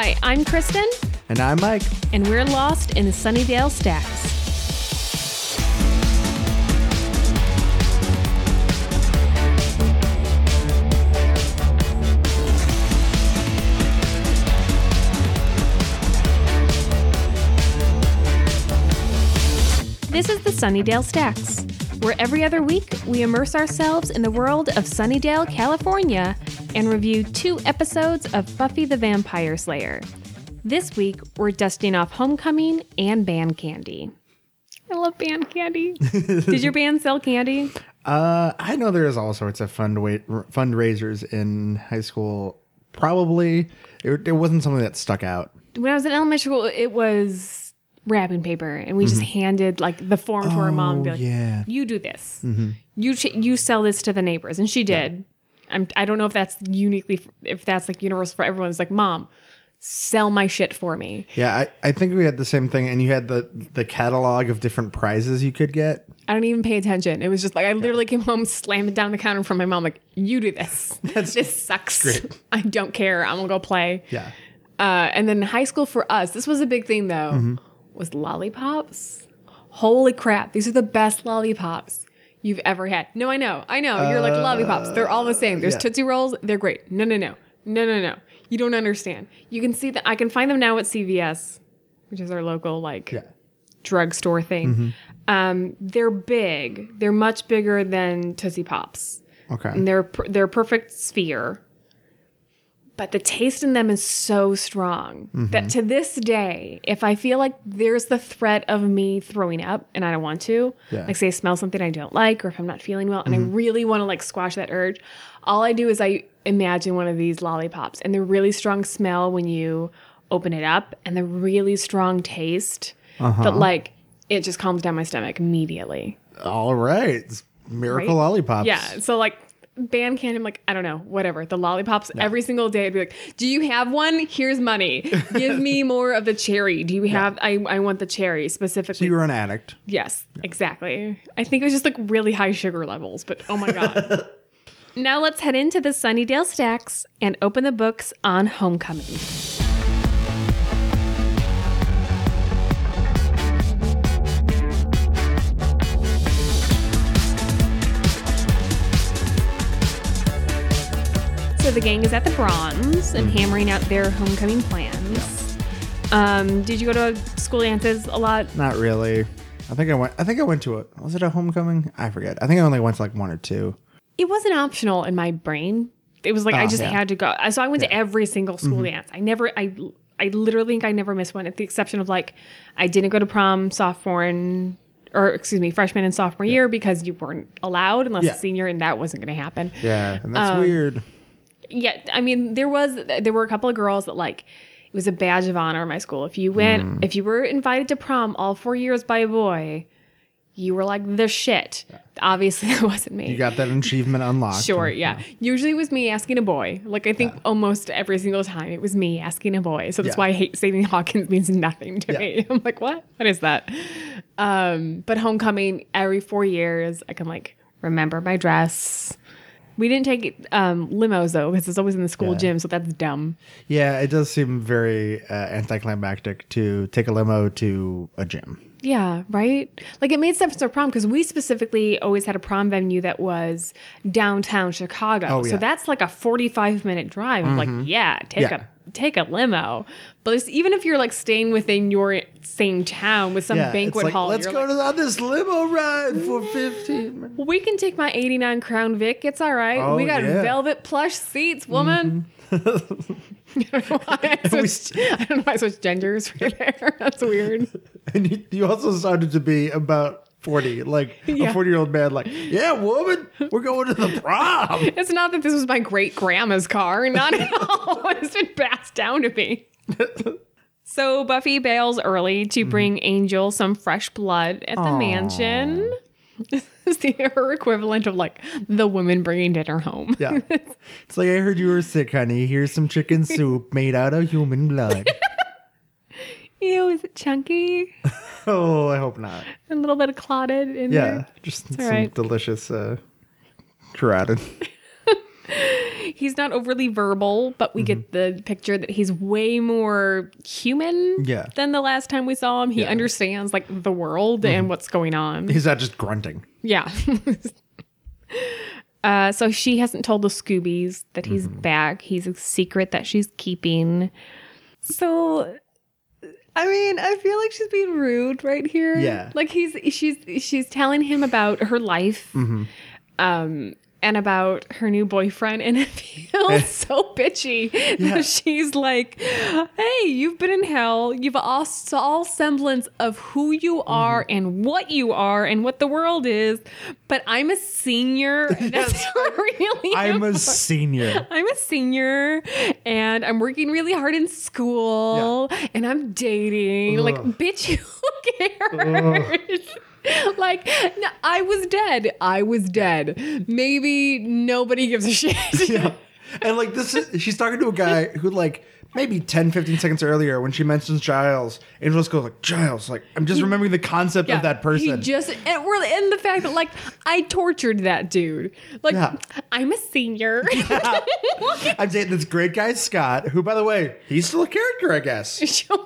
Hi, I'm Kristen, And I'm Mike. and we're lost in the Sunnydale Stacks. This is the Sunnydale Stacks, where every other week we immerse ourselves in the world of Sunnydale, California, and review two episodes of Buffy the Vampire Slayer. This week we're dusting off Homecoming and Band Candy. I love band candy. Did your band sell candy? Uh, I know there's all sorts of fund wa- fundraisers in high school. Probably it, it wasn't something that stuck out. When I was in elementary school, it was wrapping paper, and we just handed like the form to our mom. And be like, Mm-hmm. Oh, yeah. you do this. You ch- you sell this to the neighbors, and she did. I'm, I don't know if that's uniquely if that's like universal for everyone. It's like, mom, sell my shit for me. Yeah, I, I think we had the same thing, and you had the the catalog of different prizes you could get. I don't even pay attention. It was just like I literally came home, slammed it down the counter from my mom, like, you do this. That's this sucks. great. I don't care. I'm gonna go play. Yeah, Uh, and then high school for us, this was a big thing though, Mm-hmm. was lollipops. Holy crap, these are the best lollipops you've ever had. No, I know, I know. You're like lollipops. They're all the same. There's Uh, yeah. Tootsie Rolls. They're great. No, no, no, no, no, no. You don't understand. You can see that I can find them now at CVS, which is our local like yeah. drugstore thing. Um, they're big. They're much bigger than Tootsie Pops Okay. and they're they're a perfect sphere. But the taste in them is so strong that mm-hmm. to this day, if I feel like there's the threat of me throwing up and I don't want to, Yeah. like say I smell something I don't like, or if I'm not feeling well and I mm-hmm. really want to like squash that urge, all I do is I imagine one of these lollipops and the really strong smell when you open it up and the really strong taste uh-huh. that like it just calms down my stomach immediately. All right. It's miracle Right? lollipops. Yeah. So like band candy, I'm like, I don't know, whatever. The lollipops every single day I'd be like, Do you have one? Here's money. Give me more of the cherry. Do you have I, I want the cherry specifically. So specifically. you were an addict. yes, exactly. I think it was just like really high sugar levels, but oh my god. now let's head into the Sunnydale Stacks and open the books on homecoming. The gang is at the Bronze and hammering out their homecoming plans. Um, did you go to school dances a lot? Not really. I think I went. I think I went to it. Was it a homecoming? I forget. I think I only went to like one or two. It wasn't optional in my brain. It was like I Oh, just yeah. had to go. So I went to every single school dance. I never, I, I literally think I never missed one, at the exception of like I didn't go to prom sophomore and or excuse me freshman and sophomore year because you weren't allowed unless Yeah. a senior, and that wasn't going to happen. Yeah, and that's Um, weird. Yeah i mean there was there were a couple of girls that like it was a badge of honor in my school if you went Mm. if you were invited to prom all four years by a boy you were like the shit obviously that wasn't me You got that achievement unlocked. Sure, yeah. Usually it was me asking a boy. Like I think almost every single time it was me asking a boy. So that's Yeah. why I hate Sadie Hawkins means nothing to Yeah. me. I'm like, what? What is that? Um, but homecoming every four years, I can like remember my dress. We didn't take um, limos though, because it's always in the school Yeah. gym, so that's dumb. Yeah, it does seem very uh, anticlimactic to take a limo to a gym. Yeah, right? Like it made sense for prom because we specifically always had a prom venue that was downtown Chicago. Oh, So that's like a 45 minute drive. I'm like, yeah, take Yeah. a take a limo. But even if you're like staying within your same town with some Yeah, banquet it's like, hall, let's go like, to on this limo ride for 15 minutes. we can take my 89 Crown Vic. It's all right. Oh, we got yeah. Mm-hmm. velvet plush seats, woman. I don't know why I switched, I don't know why I switched genders right there. That's weird. And you, you also started to be about 40, like Yeah. a 40 year old man, like, yeah, woman, we're going to the prom. It's not that this was my great grandma's car. Not at all. It's been passed down to me. so Buffy bails early to mm-hmm. bring Angel some fresh blood at the mansion. This is the, her equivalent of like the woman bringing dinner home. Yeah. It's like, I heard you were sick, honey. Here's some chicken soup made out of human blood. Ew, is it chunky? oh, I hope not. A little bit of clotted in Yeah, there. just all some right. delicious uh, carotid. he's not overly verbal, but we get the picture that he's way more human Yeah. than the last time we saw him. He Yeah. understands like the world and what's going on. He's not just grunting. Yeah. uh, so she hasn't told the Scoobies that he's Mm-hmm. back. He's a secret that she's keeping. So, I mean, I feel like she's being rude right here. Yeah. Like he's she's she's telling him about her life. Mm-hmm. Um. And about her new boyfriend, and it feels so bitchy. Yeah. She's like, "Hey, you've been in hell. You've lost all semblance of who you are Mm-hmm. and what you are and what the world is. But I'm a senior. That's really. I'm a senior. I'm a senior and I'm working really hard in school and I'm dating. Like, Ugh. bitch, who cares? like, no, I was dead. I was dead. Maybe nobody gives a shit. yeah. And like this is she's talking to a guy who like maybe 10, 15 seconds earlier when she mentions Giles, Angel just goes like, Giles, like I'm just remembering the concept of that person. He just and we're and the fact that like I tortured that dude. Like Yeah. I'm a senior. I'm dating this great guy, Scott, who by the way, he's still a character, I guess. sure.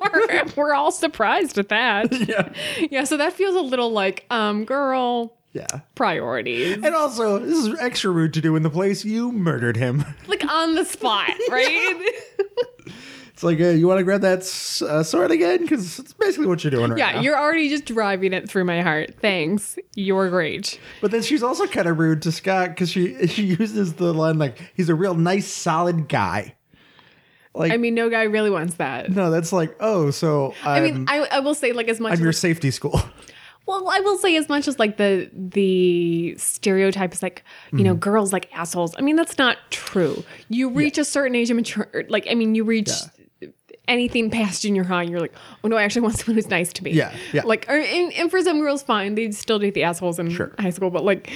we're all surprised at that. Yeah. Yeah, so that feels a little like, um, girl, Yeah. priorities. And also, this is extra rude to do in the place you murdered him. like on the spot, right? It's like, uh, you want to grab that uh, sword again? Because it's basically what you're doing right yeah, now. you're already just driving it through my heart. Thanks. You're great. But then she's also kind of rude to Scott because she she uses the line like he's a real nice, solid guy. Like, I mean, no guy really wants that. no, that's like, oh, so I'm, I mean, I, I will say like as much I'm as your safety school. well, I will say as much as like the the stereotype is like you Mm-hmm. know girls like assholes. I mean, that's not true. You reach a certain age of mature, like I mean, you reach. Anything past junior high, you're like, oh no, I actually want someone who's nice to me. Yeah, yeah. Like, or, and, and for some girls, fine, they still date the assholes in Sure. high school, but like,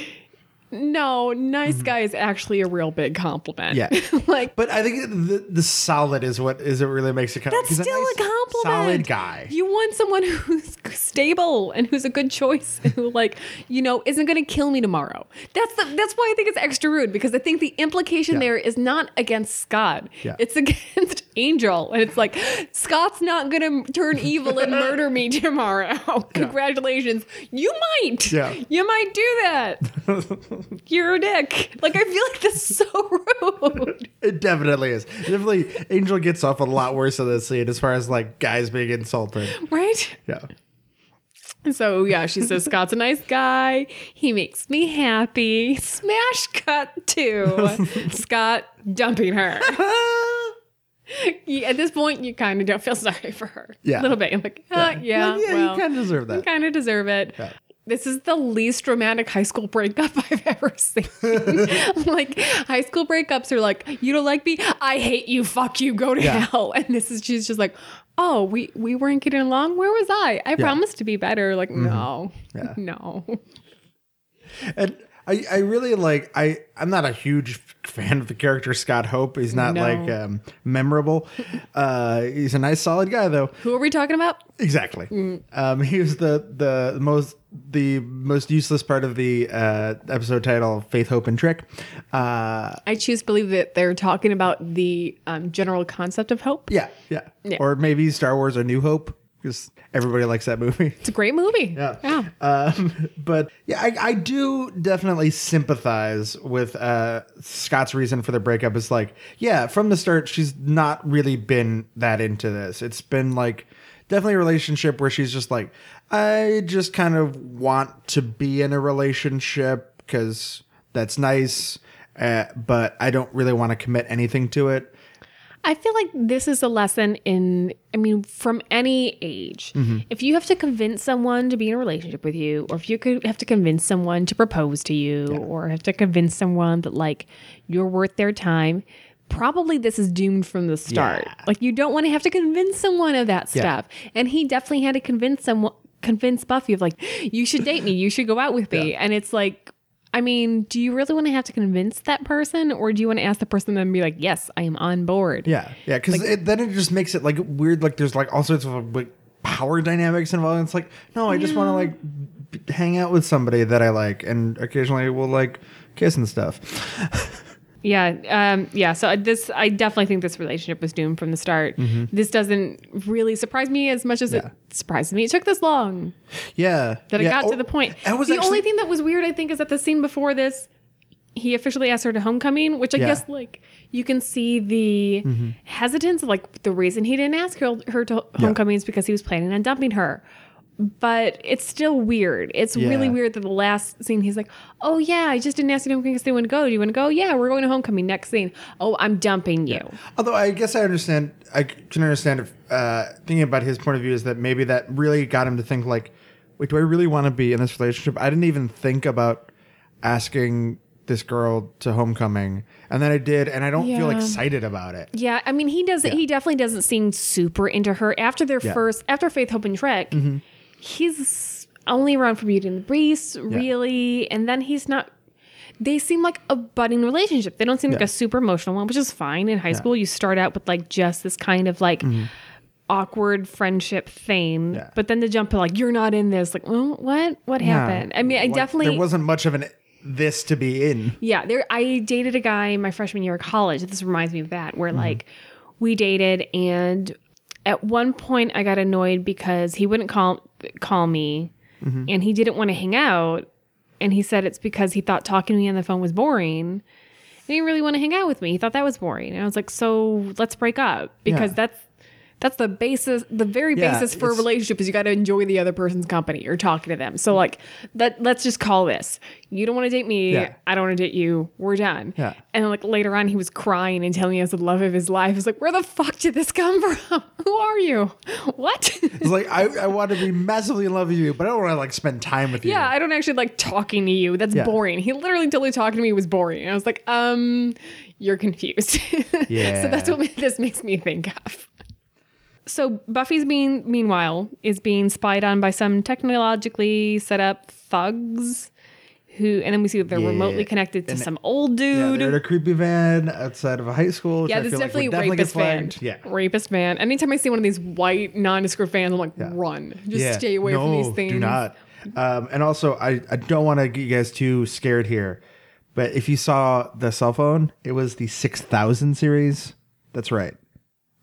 no, nice guy is actually a real big compliment. Mm-hmm. Yeah. like, But I think the, the solid is what is it really makes it kind That's still a, nice, compliment. Solid guy. You want someone who's stable and who's a good choice, who like you know isn't going to kill me tomorrow. That's the that's why I think it's extra rude because I think the implication Yeah. there is not against Scott. Yeah. It's against Angel, and it's like Scott's not going to turn evil and murder me tomorrow. Congratulations, you might. Yeah. you might do that. You're a dick. Like I feel like this is so rude. It definitely is. Definitely, Angel gets off a lot worse in this scene as far as like guys being insulted. Right? Yeah. So yeah, she says Scott's a nice guy. He makes me happy. Smash cut to Scott dumping her. Yeah, At this point, you kind of don't feel sorry for her. Yeah. a little bit. You're like, uh, yeah, yeah, well, you kind of deserve that. You kind of deserve it. Yeah. This is the least romantic high school breakup I've ever seen. like high school breakups are like, you don't like me, I hate you, fuck you, go to Yeah. hell. And this is she's just like, oh, we we weren't getting along. Where was I? I promised to be better. Like, mm-hmm. no, Yeah. no. And I, I really like I I'm not a huge fan of the character Scott Hope. He's not No. like um, memorable. Uh, he's a nice solid guy though. Who are we talking about? Exactly. Mm. Um, he was the the most the most useless part of the uh, episode title, Faith, Hope, and Trick. Uh, I choose to believe that they're talking about the um, general concept of hope. yeah, yeah, Yeah. Or maybe Star Wars: A New Hope because everybody likes that movie. It's a great movie. Yeah. Yeah. Um, but yeah, I, I do definitely sympathize with uh, Scott's reason for the breakup. Is like, yeah, from the start, she's not really been that into this. It's been like definitely a relationship where she's just like, I just kind of want to be in a relationship because that's nice, uh, but I don't really want to commit anything to it. I feel like this is a lesson in, I mean, from any age. Mm-hmm. If you have to convince someone to be in a relationship with you, or if you could have to convince someone to propose to you, or have to convince someone that like you're worth their time, probably this is doomed from the start. Yeah. Like you don't want to have to convince someone of that Yeah. stuff. And he definitely had to convince someone, convince Buffy of like, you should date me, you should go out with me. And it's like, I mean, do you really want to have to convince that person, or do you want to ask the person and be like, "Yes, I am on board"? Yeah, yeah, because then it just makes it like weird. Like there's like all sorts of like power dynamics involved. It's like no, I just want to like b- hang out with somebody that I like, and occasionally we'll like kiss and stuff. Yeah, um, yeah. So this, I definitely think this relationship was doomed from the start. This doesn't really surprise me as much as Mm-hmm. Yeah. it surprised me. It took this long Yeah. that yeah. it got Oh, to the point. The actually, only thing that was weird, I think, is that the scene before this, he officially asked her to homecoming, which I Yeah. Mm-hmm. guess like you can see the hesitance like the reason he didn't ask her, her to homecoming is because he was planning on dumping her. But it's still weird. It's really weird that the last scene he's like, "Oh yeah, I just didn't ask you to because they want to go. Do you want to go? Yeah, we're going to homecoming." Next scene, "Oh, I'm dumping you." Although I guess I understand, I can understand if uh, thinking about his point of view is that maybe that really got him to think like, wait, do I really want to be in this relationship? I didn't even think about asking this girl to homecoming, and then I did, and I don't feel excited about it. Yeah, I mean, he doesn't. He definitely doesn't seem super into her after their Yeah. Mm-hmm. first after Faith, Hope, and Trick. He's only around for Beauty and the Beast, really, and then he's not. They seem like a budding relationship. They don't seem like a super emotional one, which is fine. In high school, you start out with like just this kind of like awkward friendship thing, Mm-hmm. Yeah. but then to jump to like you're not in this, like, well, what? What happened? I mean, I Like, definitely there wasn't much of an this to be in. yeah, there. I dated a guy my freshman year of college. This reminds me of that, where Mm-hmm. like we dated, and at one point I got annoyed because he wouldn't call call me, Mm-hmm. and he didn't want to hang out, and he said it's because he thought talking to me on the phone was boring. And he didn't really want to hang out with me. He thought that was boring. And I was like, so let's break up because Yeah. that's that's the basis the very Yeah, basis for a relationship is you got to enjoy the other person's company or talking to them. So like that let's just call this. You don't want to date me. Yeah. i don't want to date you. We're done. Yeah. and like later on he was crying and telling us the love of his life. He's like where the fuck did this come from? Who are you? What? It's like I, I want to be massively in love with you, but I don't want to like spend time with you. yeah i don't actually like talking to you. That's Yeah. boring. He literally totally talking to me was boring. And i was like um you're confused. Yeah. so that's what this makes me think of so Buffy's being meanwhile is being spied on by some technologically set up thugs who and then we see that they're Yeah. remotely connected to And- some old Yeah, dude. they're in a creepy van outside of a high school. Yeah, this is feel like definitely definitely rapist van. Yeah. Rapist van. Anytime I see one of these white nondescript vans, I'm like, run. Just Yeah. stay away from these things. Do not. Um, and also, I, I don't want to get you guys too scared here, but if you saw the cell phone, it was the 6000 series. That's right.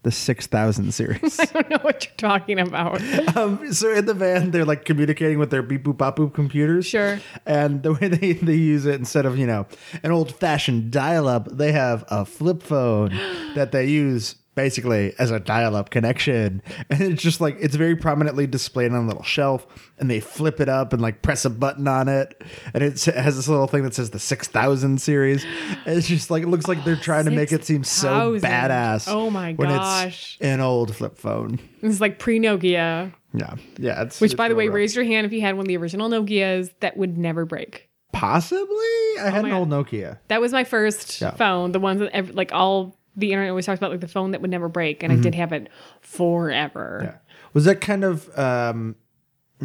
The 6000 series. I don't know what you're talking about. um, so in the van, they're like communicating with their beep boop bop boop computers. Sure. And the way they, they use it, instead of, you know, an old fashioned dial up, they have a flip phone that they use basically as a dial up connection. And it's just like, it's very prominently displayed on a little shelf. And they flip it up and like press a button on it. And it has this little thing that says the 6000 series. And it's just like, it looks like they're trying to make it seem so badass. Oh my when gosh. It's an old flip phone. It's like pre Nokia, Yeah. Yeah. It's, which, by the way, rough. raise your hand if you had one of the original Nokias that would never break. Possibly. I oh had my an old Nokia. That was my first Yeah. phone, the ones that ev- like all the internet always talks about, like the phone that would never break, and Mm-hmm. I did have it forever. Yeah. Was that kind of um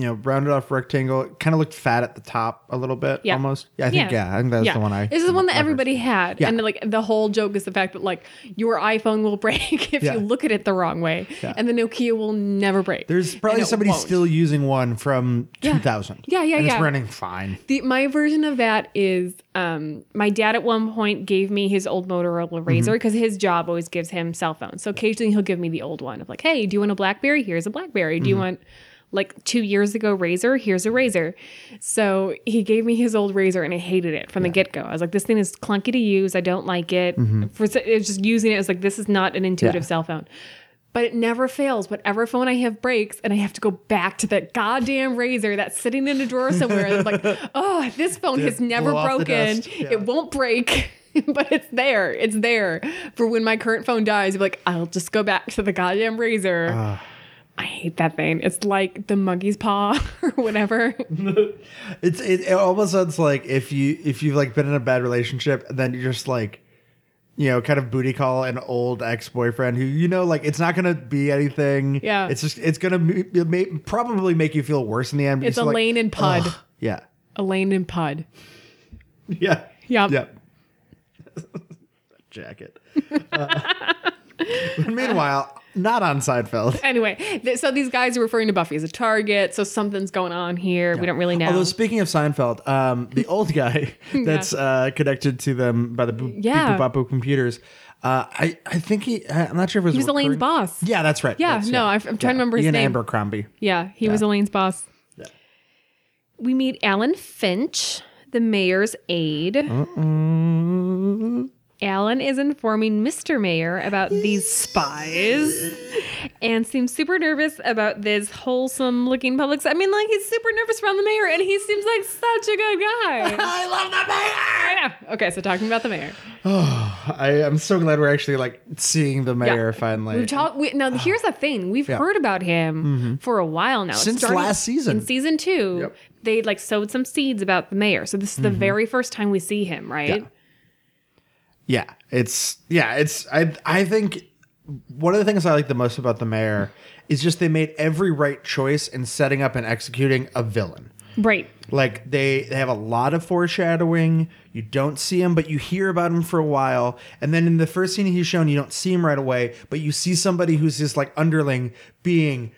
you know, rounded off rectangle? It kind of looked fat at the top a little bit Yeah. almost. Yeah, I think yeah, I think that's the one I This is the one that my first- everybody had, Yeah. and like the whole joke is the fact that like your iPhone will break if Yeah. you look at it the wrong way, Yeah. and the Nokia will never break. There's probably somebody won't. still using one from Yeah. 2000. Yeah, yeah, and yeah. It's running fine. The, my version of that is um, my dad at one point gave me his old Motorola Mm-hmm. RAZR because his job always gives him cell phones. So occasionally he'll give me the old one of like, hey, do you want a BlackBerry? Here's a BlackBerry. Do you Mm-hmm. want like two years ago RAZR? Here's a RAZR. So he gave me his old RAZR and I hated it from the get go. I was like, this thing is clunky to use. I don't like it. For it's just using it, it's like this is not an intuitive Mm-hmm. Yeah. cell phone. But it never fails. Whatever phone I have breaks, and I have to go back to that goddamn RAZR that's sitting in a drawer somewhere. And I'm like, oh, this phone has never blow off the broken. Yeah. It won't break, but it's there. It's there for when my current phone dies. Like, I'll just go back to the goddamn RAZR. Ah. I hate that thing. It's like the monkey's paw or whatever. It's it, it almost sounds like if you if you've like been in a bad relationship then you're just like you know, kind of booty call an old ex boyfriend who you know, like it's not gonna be anything. Yeah. it's just it's gonna m- may, probably make you feel worse in the end. It's Elaine and Pud. "Ugh." Yeah, Elaine and Pud. yeah, Yep. Yep. Jacket. Uh, but meanwhile, Not on Seinfeld. Anyway, th- so these guys are referring to Buffy as a target. So something's going on here. We don't really know. Although speaking of Seinfeld, um, the old guy that's uh, connected to them by the boop, Yeah. beep, boop, boop computers, uh, I I think he I'm not sure if it was he was Elaine's boss. Yeah, that's right. Yeah, That's- no, I'm- I'm trying to remember his Ian name. Abercrombie. Yeah, he was Elaine's boss. Yeah. We meet Alan Finch, the mayor's aide. Alan is informing Mr. Mayor about these spies and seems super nervous about this wholesome looking public. I mean, like, he's super nervous around the mayor and he seems like such a good guy. I love the mayor. I know. Okay, so talking about the mayor. Oh, I am so glad we're actually like seeing the mayor finally. We've talked. We, now, here's the thing: we've Yeah. Mm-hmm. heard about him for a while now. Since started last season. In season two, Yep. they like sowed some seeds about the mayor. So this is the very first time we see him, right? Yeah. Yeah, it's yeah, it's I I think one of the things I like the most about the mayor is just they made every right choice in setting up and executing a villain. Right. Like they, they have a lot of foreshadowing. You don't see him, but you hear about him for a while. And then in the first scene he's shown, you don't see him right away, but you see somebody who's just like underling being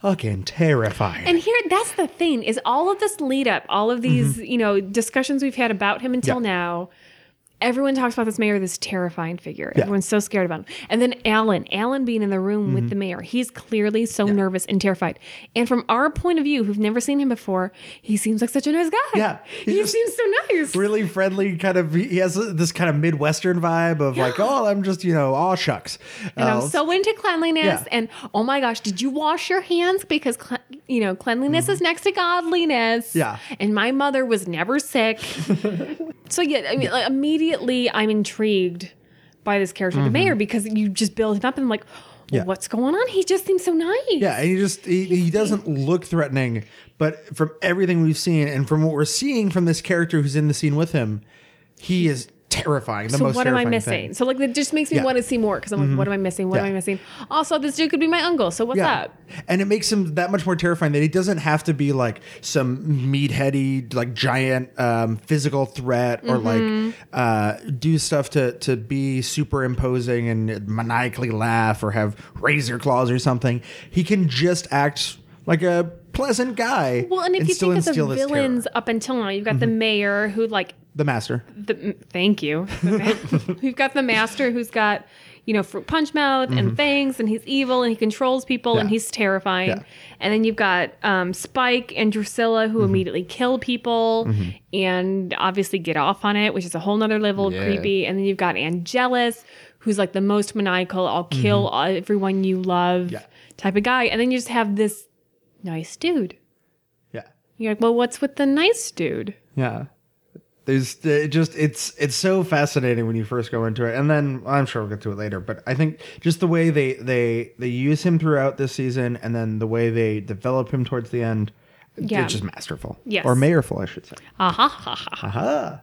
fucking terrifying. And here, that's the thing: is all of this lead up, all of these, you know, discussions we've had about him until Mm-hmm. Now. Everyone talks about this mayor, this terrifying figure. Yeah. Everyone's so scared about him. And then Alan, Alan being in the room Mm-hmm. with the mayor, he's clearly so nervous and terrified. And from our point of view, who've never seen him before, he seems like such a nice guy. Yeah. he seems so nice. really friendly kind of he has this kind of midwestern vibe of like oh i'm just you know all shucks And Uh, I'm so into cleanliness. Yeah. And oh my gosh, did you wash your hands? Because cle- you know cleanliness is next to godliness. Mm-hmm. Yeah. And my mother was never sick. so yeah, I mean, like, immediately I'm intrigued by this character, the mayor, because you just build him up and I'm like, well, Mm-hmm. Yeah. what's going on? He just seems so nice. Yeah, and he just he, he doesn't look threatening, but from everything we've seen and from what we're seeing from this character who's in the scene with him, he is terrifying. The So most what am I missing? thing. So like it just makes me Yeah. Mm-hmm. want to see more because I'm like, what am I missing? What am I missing? Also, this dude could be my uncle. So what's Yeah, up? and it makes him that much more terrifying that he doesn't have to be like some meatheady, like giant um, physical threat or Mm-hmm. like uh, do stuff to to be super imposing and maniacally laugh or have razor claws or something. He can just act like a pleasant guy. Well, and if you still think of the villains up until now, you've got the mayor who like the master. the thank you. We've got the master who's got you know fruit punch mouth and things, and he's evil and he controls people and Mm-hmm. He's terrifying. Yeah. And then you've got um, Spike and Drusilla Mm-hmm. who immediately kill people and obviously get off on it, which is a whole nother level Yeah. of creepy. And then you've got Angelus, who's like the most maniacal, I'll kill everyone you love Mm-hmm. Yeah. type of guy. And then you just have this nice dude. Yeah. You're like, well, what's with the nice dude? Yeah. There's it just it's it's so fascinating when you first go into it, and then I'm sure we'll get to it later. But I think just the way they they they use him throughout this season, and then the way they develop him towards the end, Yeah. it's just masterful. Yes. or mayorful, I should say. Aha, ha, ha, ha.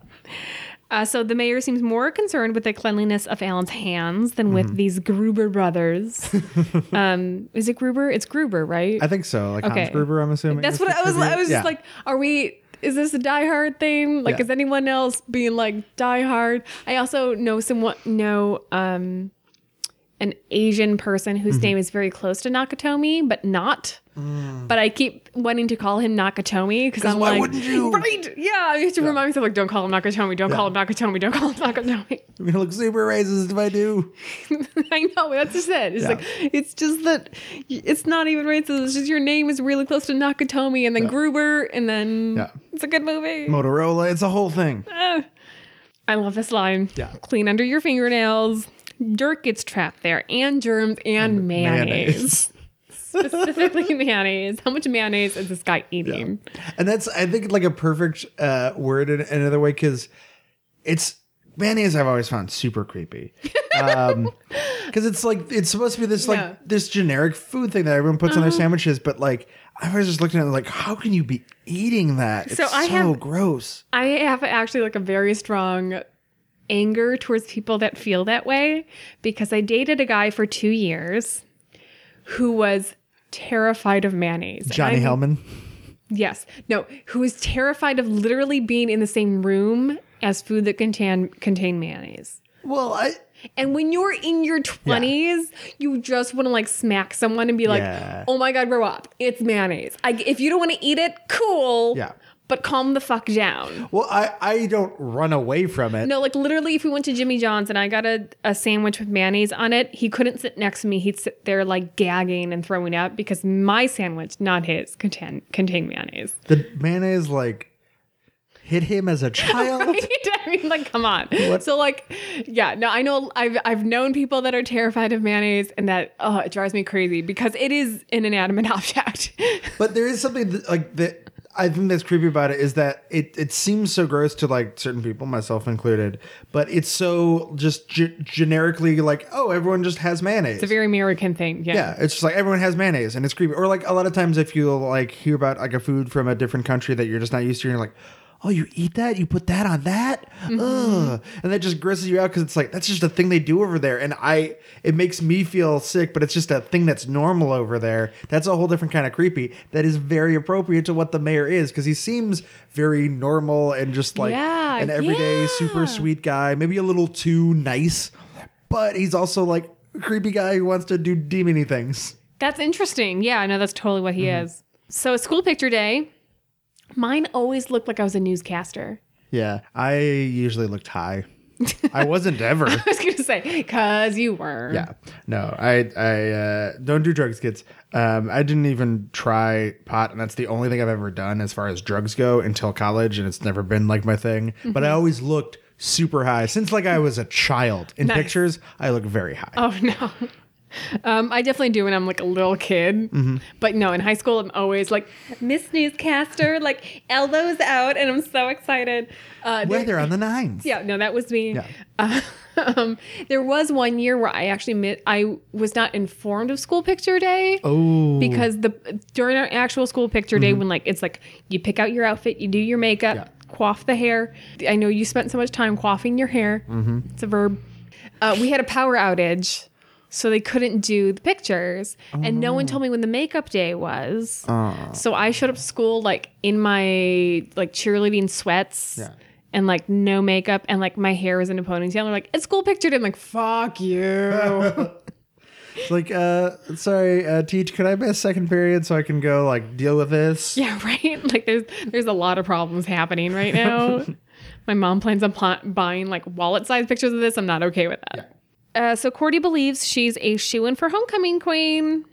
Uh, so the mayor seems more concerned with the cleanliness of Alan's hands than with Mm-hmm. these Gruber brothers. um, is it Gruber? It's Gruber, right? I think so. Like Okay. Hans Gruber, I'm assuming. That's what I was. I was Yeah. just like, are we? Is this a Die Hard thing? Like, Yeah. is anyone else being like Die Hard? I also know someone know um, an Asian person whose Mm-hmm. name is very close to Nakatomi, but not. Mm. But I keep wanting to call him Nakatomi because I'm why like, wouldn't you? right? Yeah, I used to remind myself like, don't call him Nakatomi, don't call him Nakatomi, don't call him Nakatomi. I'm gonna look super racist if I do. I know that's just it. It's Yeah. like it's just that it's not even racist. It's just your name is really close to Nakatomi, and then Gruber, and then Yeah. it's a good movie. Motorola, it's a whole thing. Ah. I love this line. Yeah. Clean under your fingernails. Dirt gets trapped there, and germs, and mayonnaise. Specifically mayonnaise. How much mayonnaise is this guy eating? and that's I think like a perfect uh, word in another way because it's mayonnaise. I've always found super creepy because it's like it's supposed to be this like Yeah. this generic food thing that everyone puts on their sandwiches, but like I was just looking at it like how can you be eating that? It's So so, I have- gross. I have actually like a very strong anger towards people that feel that way because I dated a guy for two years who was terrified of mayonnaise. Johnny Hellman. Yes. No, who was terrified of literally being in the same room as food that contain contain mayonnaise. Well, I And when you're in your 20s, you just want to like smack someone and be like, Yeah. oh my God, grow up. It's mayonnaise. I, if you don't want to eat it, cool. Yeah. But calm the fuck down. Well, I, I don't run away from it. No, like literally, if we went to Jimmy John's and I got a, a sandwich with mayonnaise on it, he couldn't sit next to me. He'd sit there like gagging and throwing up because my sandwich, not his, contain, contained mayonnaise. The mayonnaise like hit him as a child. I mean, like, come on. So, like, yeah, no, I know I've I've known people that are terrified of mayonnaise, and that oh, it drives me crazy because it is an inanimate object. But there is something that, like that I think that's creepy about it is that it it seems so gross to like certain people, myself included. But it's so just ge- generically like, oh, everyone just has mayonnaise. It's a very American thing. Yeah. yeah, it's just like everyone has mayonnaise, and it's creepy. Or like a lot of times, if you like hear about like a food from a different country that you're just not used to, you're like. Oh, you eat that? You put that on that? Mm-hmm. Ugh. And that just grosses you out because it's like that's just a thing they do over there, and I it makes me feel sick. But it's just a thing that's normal over there. That's a whole different kind of creepy. That is very appropriate to what the mayor is because he seems very normal and just like Yeah, an everyday yeah. super sweet guy. Maybe a little too nice, but he's also like a creepy guy who wants to do demony things. That's interesting. Yeah, I know that's totally what he mm-hmm. is. So, school picture day, mine always looked like I was a newscaster. Yeah, I usually looked high. I wasn't ever. I was to say, because you were. Yeah, no, I I uh, don't do drugs, kids. Um, I didn't even try pot, and that's the only thing I've ever done as far as drugs go until college, and it's never been like my thing. But I always looked super high since like I was a child. In Nice. pictures, I look very high. Oh no. Um, I definitely do when I'm like a little kid. Mm-hmm. But no, in high school, I'm always like Miss Newscaster, like elbows out, and I'm so excited. Uh, Weather on the nines. yeah, no, that was me. Yeah. Uh, um, there was one year where I actually I was not informed of school picture day. Oh, because the during our actual school picture day when like it's like you pick out your outfit you do your makeup Yeah. coif the hair i know you spent so much time coiffing your hair it's a verb uh, we had a power outage so they couldn't do the pictures and no one told me when the makeup day was so i showed up to school like in my like cheerleading sweats Yeah. and like no makeup and like my hair was in a ponytail. They're like, it's school picture day. I'm like, fuck you. It's like, uh, sorry, uh, teach. Could I miss second period so I can go like deal with this? Yeah, right. Like there's there's a lot of problems happening right now. My mom plans on pl- buying like wallet size pictures of this. I'm not okay with that. Uh, so Cordy believes she's a shoe in for homecoming queen.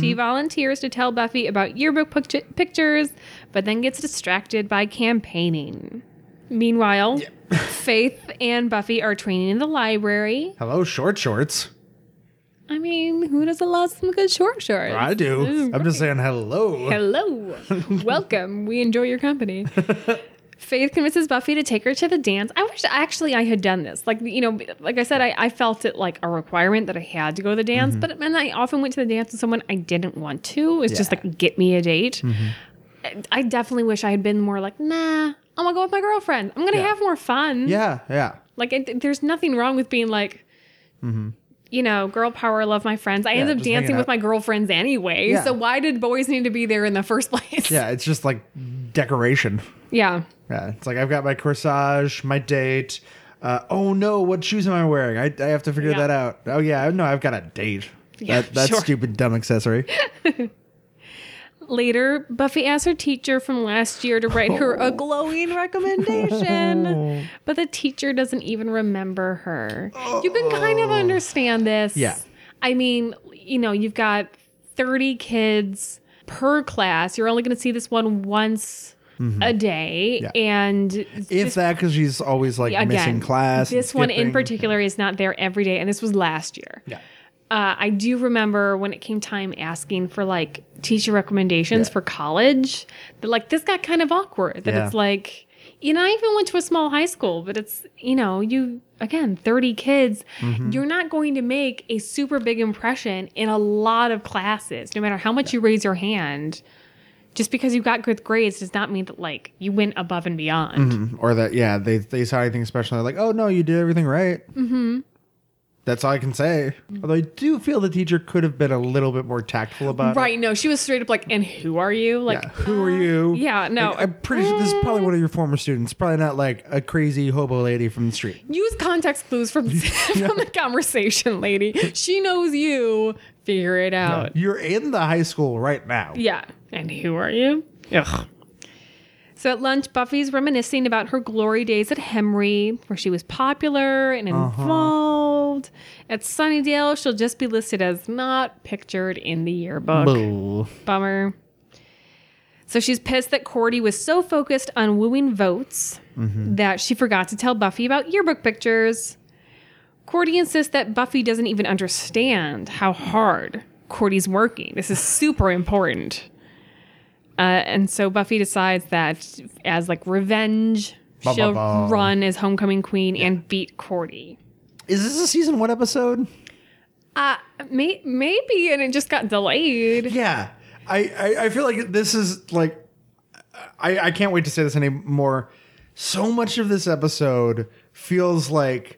She volunteers to tell Buffy about yearbook pict- pictures, but then gets distracted by campaigning. Meanwhile, Faith and Buffy are training in the library. Hello, short shorts. I mean, who doesn't love some good short shorts? I do. I'm just saying hello. Hello. Welcome. We enjoy your company. Faith convinces Buffy to take her to the dance. I wish actually I had done this. Like, you know, like I said, I, I felt it like a requirement that I had to go to the dance, mm-hmm. but and I often went to the dance with someone I didn't want to. It's just like, get me a date. Mm-hmm. I definitely wish I had been more like, nah, I'm gonna go with my girlfriend. I'm gonna Yeah. have more fun. Yeah, yeah. Like, it, there's nothing wrong with being like, mm-hmm. You know, girl power, love my friends. I end up dancing with my girlfriends anyway. Yeah. So why did boys need to be there in the first place? Yeah, it's just like decoration. Yeah. Yeah, it's like I've got my corsage, my date. Uh, oh no, what shoes am I wearing? I, I have to figure Yeah. that out. Oh yeah, no, I've got a date. Yeah, that that sure. stupid dumb accessory. Later, Buffy asks her teacher from last year to write her a oh. glowing recommendation, but the teacher doesn't even remember her. You can kind of oh. understand this. Yeah. I mean, you know, you've got 30 kids per class. You're only going to see this one once mm-hmm. a day. Yeah. And If that, because she's always like again, missing class. This one in particular is not there every day, and this was last year. Yeah. Uh, I do remember when it came time asking for like teacher recommendations Yeah. for college. That like this got kind of awkward. That Yeah. it's like, you know, I even went to a small high school, but it's you know, you again, thirty kids. Mm-hmm. You're not going to make a super big impression in a lot of classes, no matter how much you raise your hand. Just because you got good grades does not mean that like you went above and beyond. or that yeah, they they saw anything special. They're like, oh no, you did everything right. Mm-hmm. That's all I can say. Although I do feel the teacher could have been a little bit more tactful about it. Right? No, she was straight up like, "And who are you?" Like, Yeah. Who are you? Um, yeah, no. Like, I'm pretty sure this is probably one of your former students. Probably not like a crazy hobo lady from the street. use context clues from from the conversation, lady. She knows you. Figure it out. You're in the high school right now. Yeah. And who are you? Ugh. So at lunch, Buffy's reminiscing about her glory days at Hemery, where she was popular and uh-huh. involved. At Sunnydale, she'll just be listed as not pictured in the yearbook. Boo. Bummer. So she's pissed that Cordy was so focused on wooing votes mm-hmm. that she forgot to tell Buffy about yearbook pictures. Cordy insists that Buffy doesn't even understand how hard Cordy's working. This is super important. Uh, and so Buffy decides that as like revenge, she'll run as homecoming queen and beat Cordy. Is this a season one episode? Uh, may- maybe, and it just got delayed. Yeah. I, I, I feel like this is like I, I can't wait to say this anymore. So much of this episode feels like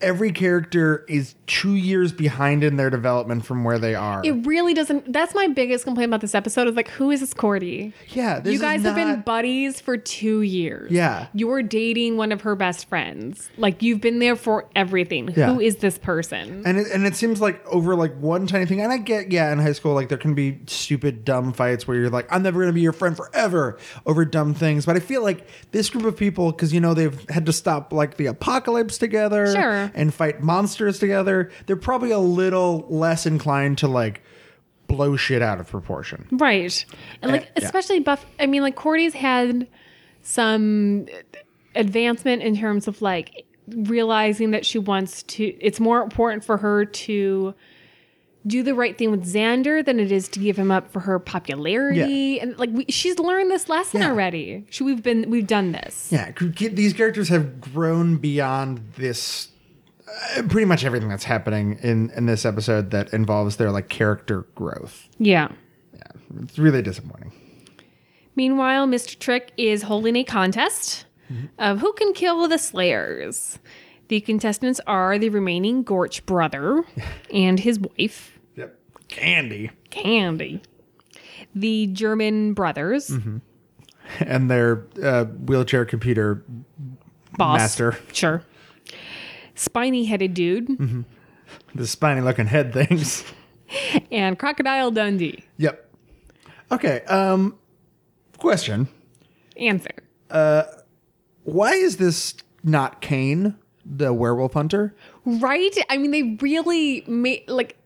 every character is two years behind in their development from where they are. It really doesn't. That's my biggest complaint about this episode. Is like, who is this Cordy? yeah, this you guys have been buddies for two years. Yeah. You're dating one of her best friends. Like, you've been there for everything. Yeah. Who is this person? And it, and it seems like over like one tiny thing, and I get, yeah, in high school, like there can be stupid, dumb fights where you're like, I'm never gonna be your friend forever over dumb things. But I feel like this group of people, because you know they've had to stop like the apocalypse together, Sure. And fight monsters together. They're probably a little less inclined to like blow shit out of proportion. Right. And like, yeah. especially Buff, I mean, like, Cordy's had some advancement in terms of like realizing that she wants to, it's more important for her to do the right thing with Xander than it is to give him up for her popularity. And like, we, she's learned this lesson Yeah. already. She, we've been, we've done this. Yeah, these characters have grown beyond this. Uh, pretty much everything that's happening in in this episode that involves their like character growth. Yeah. Yeah. It's really disappointing. Meanwhile, Mr. Trick is holding a contest of who can kill the Slayers. The contestants are the remaining Gorch brother and his wife, Yep. Candy. Candy. The German brothers, And their uh, wheelchair computer boss. master. Sure. Spiny headed dude The spiny looking head things. and Crocodile Dundee. yep. Okay. Um question. Answer. Uh, Why is this not Cain, the werewolf hunter? Right? I mean, they really made like.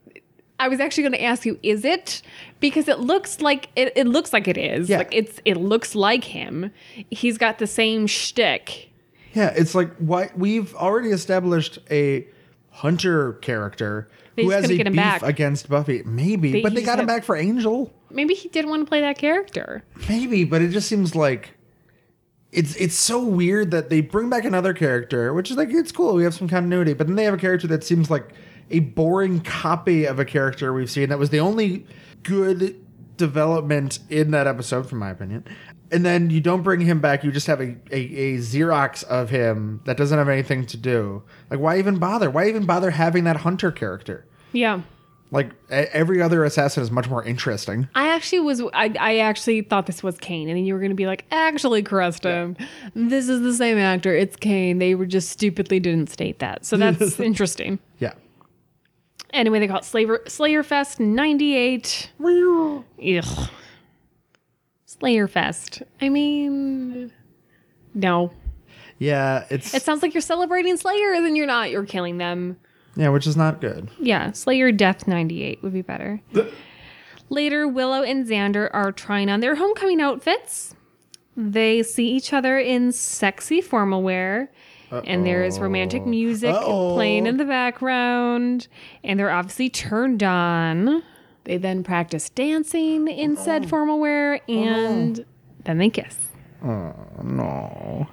I was actually going to ask you, is it? Because it looks like it, it looks like it is. Yeah. Like it's it looks like him. He's got the same shtick. Yeah, it's like why we've already established a hunter character They who just has a get him beef back. against Buffy. Maybe, They- but he they got him had- back for Angel. Maybe he didn't want to play that character. Maybe, but it just seems like it's it's so weird that they bring back another character, which is like it's cool. We have some continuity, but then they have a character that seems like a boring copy of a character we've seen. That was the only good development in that episode, from my opinion. And then you don't bring him back. You just have a, a, a Xerox of him that doesn't have anything to do. Like, why even bother? Why even bother having that hunter character? Yeah. Like, every other assassin is much more interesting. I actually was I, I actually thought this was Cain, and then you were gonna be like, actually, Cresta, this is the same actor. It's Cain. They were just stupidly didn't state that. So that's interesting. Yeah. Anyway, they call it Slayer Slayer Fest '98. Ugh. Slayer Fest. I mean, no. Yeah, it's It sounds like you're celebrating Slayers and you're not. You're killing them. yeah, which is not good. Yeah, Slayer Death 98 would be better. Later, Willow and Xander are trying on their homecoming outfits. They see each other in sexy formal wear, and there is romantic music Uh-oh. playing in the background, and they're obviously turned on. They then practice dancing in said formal wear, and then they kiss. Oh, no.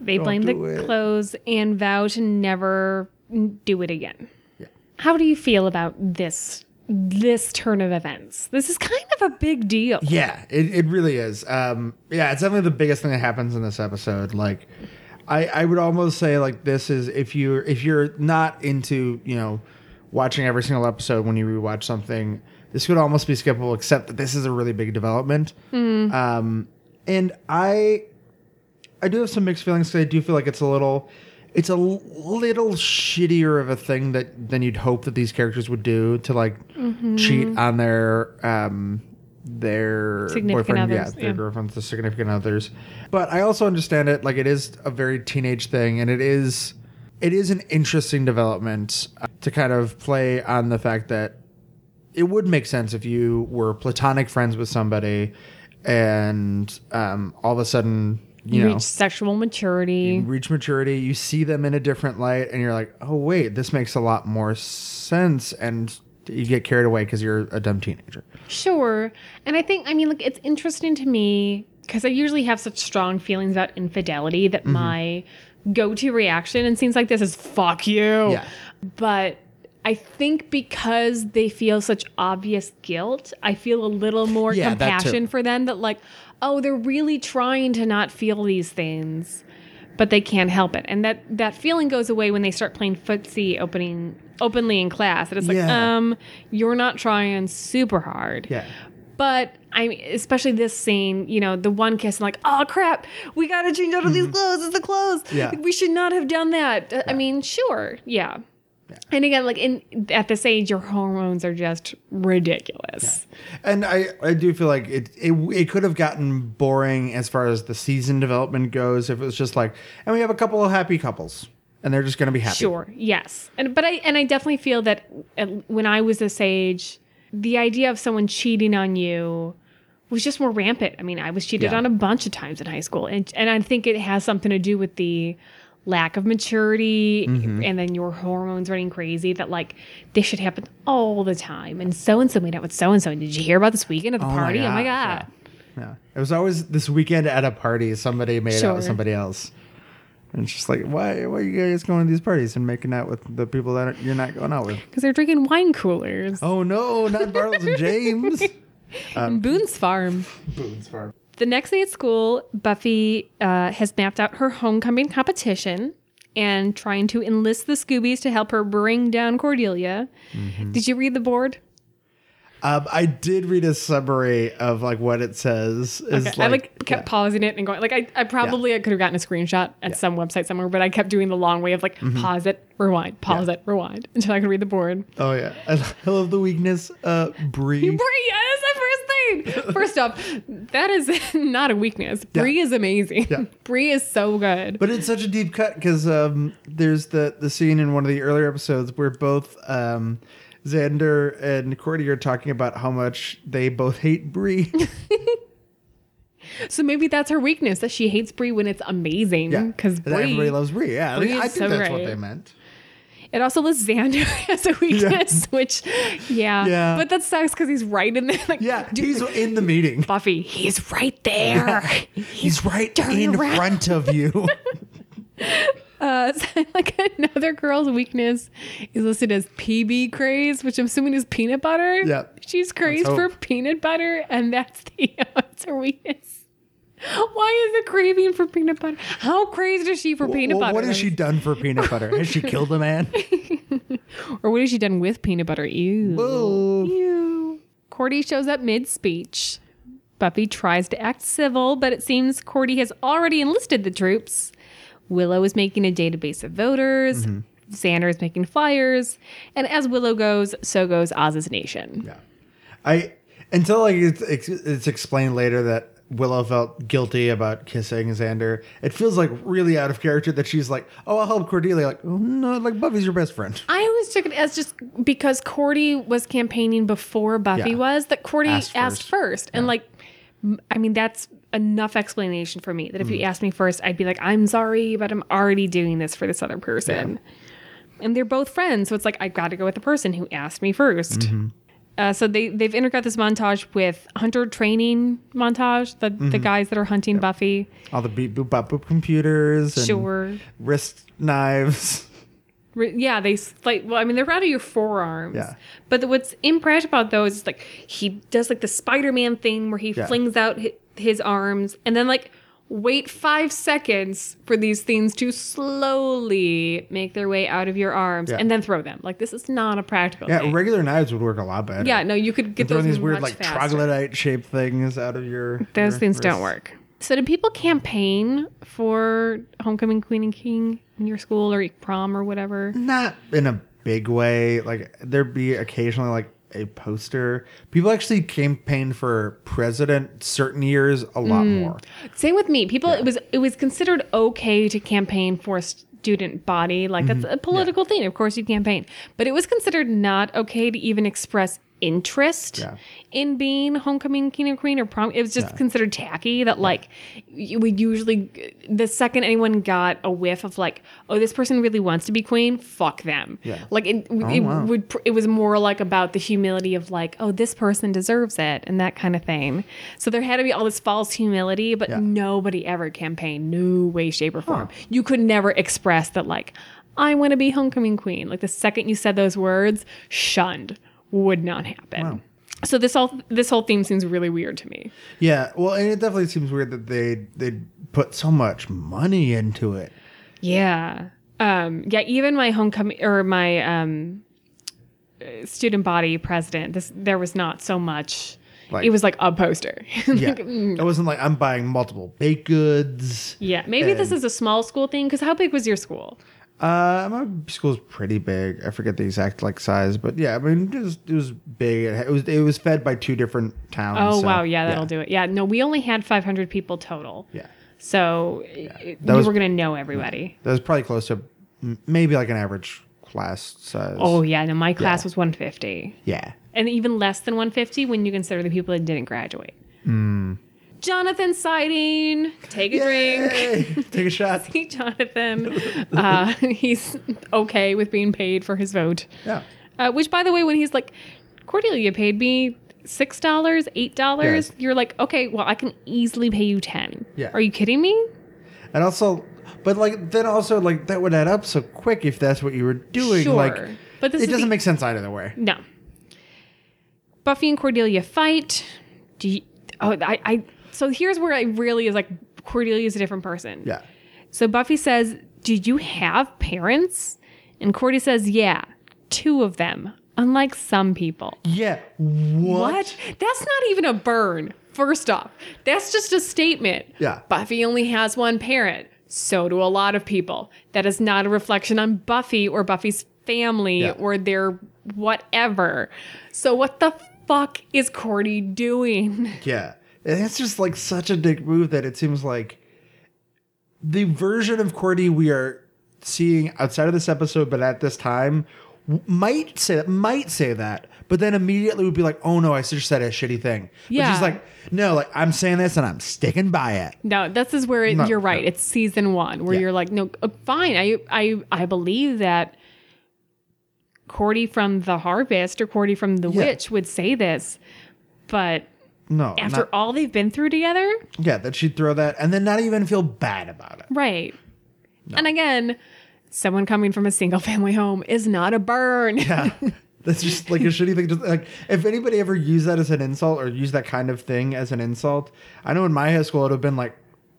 They blame the do it. clothes and vow to never do it again. How do you feel about this this turn of events? This is kind of a big deal. Yeah, it, it really is. Um, yeah, it's definitely the biggest thing that happens in this episode. Like, I, I would almost say like this is if you're if you're not into you know watching every single episode when you rewatch something this could almost be skippable except that this is a really big development um, and I I do have some mixed feelings because I do feel like it's a little it's a little shittier of a thing that than you'd hope that these characters would do to like cheat on their um their Significant boyfriend, others, yeah, their yeah. girlfriends, the significant others. But I also understand it like it is a very teenage thing, and it is it is an interesting development uh, to kind of play on the fact that it would make sense if you were platonic friends with somebody, and um, all of a sudden you Reach know sexual maturity. you reach maturity, you see them in a different light, and you're like, oh wait, this makes a lot more sense, and you get carried away because you're a dumb teenager. Sure. And I think, I mean, like, it's interesting to me because I usually have such strong feelings about infidelity Mm-hmm. that my go to reaction in scenes like this is fuck you. Yeah. But I think because they feel such obvious guilt, I feel a little more Yeah, compassion for them that, like, oh, they're really trying to not feel these things. But they can't help it, and that that feeling goes away when they start playing footsie opening openly in class. And it's like, Yeah. um, you're not trying super hard. Yeah. But I mean, especially this scene, you know, the one kiss, and like, oh crap, we gotta change out of these clothes. It's the clothes. Mm-hmm. Yeah. We should not have done that. Uh, I mean, sure, yeah. And again, like in at this age, your hormones are just ridiculous. And I, I do feel like it, it it could have gotten boring as far as the season development goes if it was just like and we have a couple of happy couples and they're just going to be happy. Sure, yes, and but I and I definitely feel that when I was this age, the idea of someone cheating on you was just more rampant. I mean, I was cheated Yeah. on a bunch of times in high school, and and I think it has something to do with the lack of maturity Mm-hmm. and then your hormones running crazy that like this should happen all the time and so and so made out with so and so did you hear about this weekend at the my party oh my god Yeah. It was always this weekend at a party somebody made out with somebody else. And it's just like why why are you guys going to these parties and making out with the people that you're not going out with? because they're drinking wine coolers Oh no, not Bartles and James. in Boone's Farm. Boone's Farm. The next day at school, Buffy uh, has mapped out her homecoming competition and trying to enlist the Scoobies to help her bring down Cordelia. Mm-hmm. Did you read the board? Um, I did read a summary of like what it says. Is Okay, I like kept yeah. pausing it and going like I, I probably I could have gotten a screenshot at some website somewhere, but I kept doing the long way of like Mm-hmm. pause it, rewind, pause it, rewind until I could read the board. Oh yeah, I, I love the weakness. Uh, Brie. Brie, that's the first. First off, that is not a weakness. Brie is amazing. Yeah. Brie is so good. But it's such a deep cut because um, there's the the scene in one of the earlier episodes where both um, Xander and Cordy are talking about how much they both hate Brie. So maybe that's her weakness that she hates Brie when it's amazing. Yeah, because everybody loves Brie. Yeah, Brie I is think so that's what they meant. It also lists Xander as a weakness, which yeah, Yeah. but that sucks because he's right in there. Like, Yeah, dude, he's in the meeting. Buffy, he's right there. He's right in around. front of you. Uh, so, like another girl's weakness is listed as PB craze, which I'm assuming is peanut butter. Yep. she's crazed for peanut butter, and that's the that's her weakness. Why is it craving for peanut butter? How crazy is she for peanut Well, butter? what has she done for peanut butter? Has she killed a man? Or what has she done with peanut butter? Ew. Whoa. Ew. Cordy shows up mid speech. Buffy tries to act civil, but it seems Cordy has already enlisted the troops. Willow is making a database of voters. Mm-hmm. Xander is making flyers. And as Willow goes, so goes Oz's nation. Yeah. I until like it's it's explained later that Willow felt guilty about kissing Xander. It feels like really out of character that she's like, "Oh, I'll help Cordelia." Like, oh, no, like Buffy's your best friend. I always took it as just because Cordy was campaigning before Buffy Yeah. was, that Cordy Asked asked, first. first. And like, I mean, that's enough explanation for me that if you Mm. asked me first, I'd be like, I'm sorry, but I'm already doing this for this other person. And they're both friends. So it's like, I got to go with the person who asked me 1st Mm-hmm. Uh, so they, they've integrated this montage with hunter training montage, the, Mm-hmm. the guys that are hunting Buffy. All the beep boop bop boop computers and Sure. wrist knives. Yeah, they like. Well, I mean, they're out of your forearms. Yeah. But the, what's impractical about those is like he does like the Spider-Man thing where he Yeah. flings out his, his arms, and then like wait five seconds for these things to slowly make their way out of your arms Yeah. and then throw them. Like this is not a practical Yeah, thing. regular knives would work a lot better. yeah, no, you could get throwing those these weird like troglodyte shaped things out of your Those your things don't work. So, did people campaign for homecoming queen and king in your school or prom or whatever? Not in a big way. Like there'd be occasionally like a poster. People actually campaigned for president certain years a lot Mm. more. Same with me. People, it was it was considered okay to campaign for a student body. Like Mm-hmm. that's a political thing. Of course, you campaign, but it was considered not okay to even express interest Yeah. in being homecoming king or queen or prom. It was just Yeah. considered tacky. That like you would usually the second anyone got a whiff of like, oh, this person really wants to be queen, fuck them. Yeah. Like it, oh, it wow. would it was more like about the humility of like, oh, this person deserves it and that kind of thing. So there had to be all this false humility, but nobody ever campaigned, no way, shape, or form. You could never express that like, I want to be homecoming queen. Like the second you said those words, shunned would not happen. Wow. So this all this whole theme seems really weird to me. Yeah, well, and it definitely seems weird that they they put so much money into it. Yeah. Um, yeah, even my homecoming or my um, student body president, this there was not so much. Like- it was like a poster. Yeah, Like, mm, it wasn't like I'm buying multiple baked goods. yeah. Maybe this is a small school thing. Because how big was your school? Uh, my school's pretty big. I forget the exact like size, but yeah, I mean it was it was big. It was it was fed by two different towns. Oh so, wow, yeah, that'll do it. Yeah, no, we only had 500 people total. Yeah, So it, That we was- were gonna know everybody. that was probably close to maybe like an average class size. Oh yeah, no, my class Yeah. was 150. yeah, and even less than 150 when you consider the people that didn't graduate. Hmm. Jonathan sighting. Take a drink. Take a shot. See Jonathan. Uh, he's okay with being paid for his vote. Yeah. Uh, which, by the way, when he's like, Cordelia paid me six dollars, eight dollars, Yes. you're like, okay, well, I can easily pay you ten. Yeah. Are you kidding me? And also, but like then also like that would add up so quick if that's what you were doing. Sure. Like But this it is doesn't the- make sense either way. No. Buffy and Cordelia fight. Do you, oh, I, I. So here's where I really is like Cordelia is a different person. Yeah. So Buffy says, "Do you have parents?" And Cordy says, "Yeah, two of them." Unlike some people. Yeah. What? What? That's not even a burn. First off, that's just a statement. Yeah. Buffy only has one parent. So do a lot of people. That is not a reflection on Buffy or Buffy's family Yeah. or their whatever. So what the fuck is Cordy doing? Yeah. And it's just like such a dick move that it seems like the version of Cordy we are seeing outside of this episode, but at this time, might say that, might say that, but then immediately would be like, "Oh no, I just said a shitty thing." But Yeah. she's like, "No, like I'm saying this and I'm sticking by it." No, this is where it, No, you're right. no. It's season one where Yeah. you're like, no, uh, fine. I, I, I believe that Cordy from the Harvest or Cordy from the Yeah. Witch would say this, but No, after not- all they've been through together, yeah, that she'd throw that and then not even feel bad about it. right? And again, someone coming from a single family home is not a burn. Yeah. That's just like a shitty thing. Just like if anybody ever used that as an insult or used that kind of thing as an insult, I know in my high school it would have been like,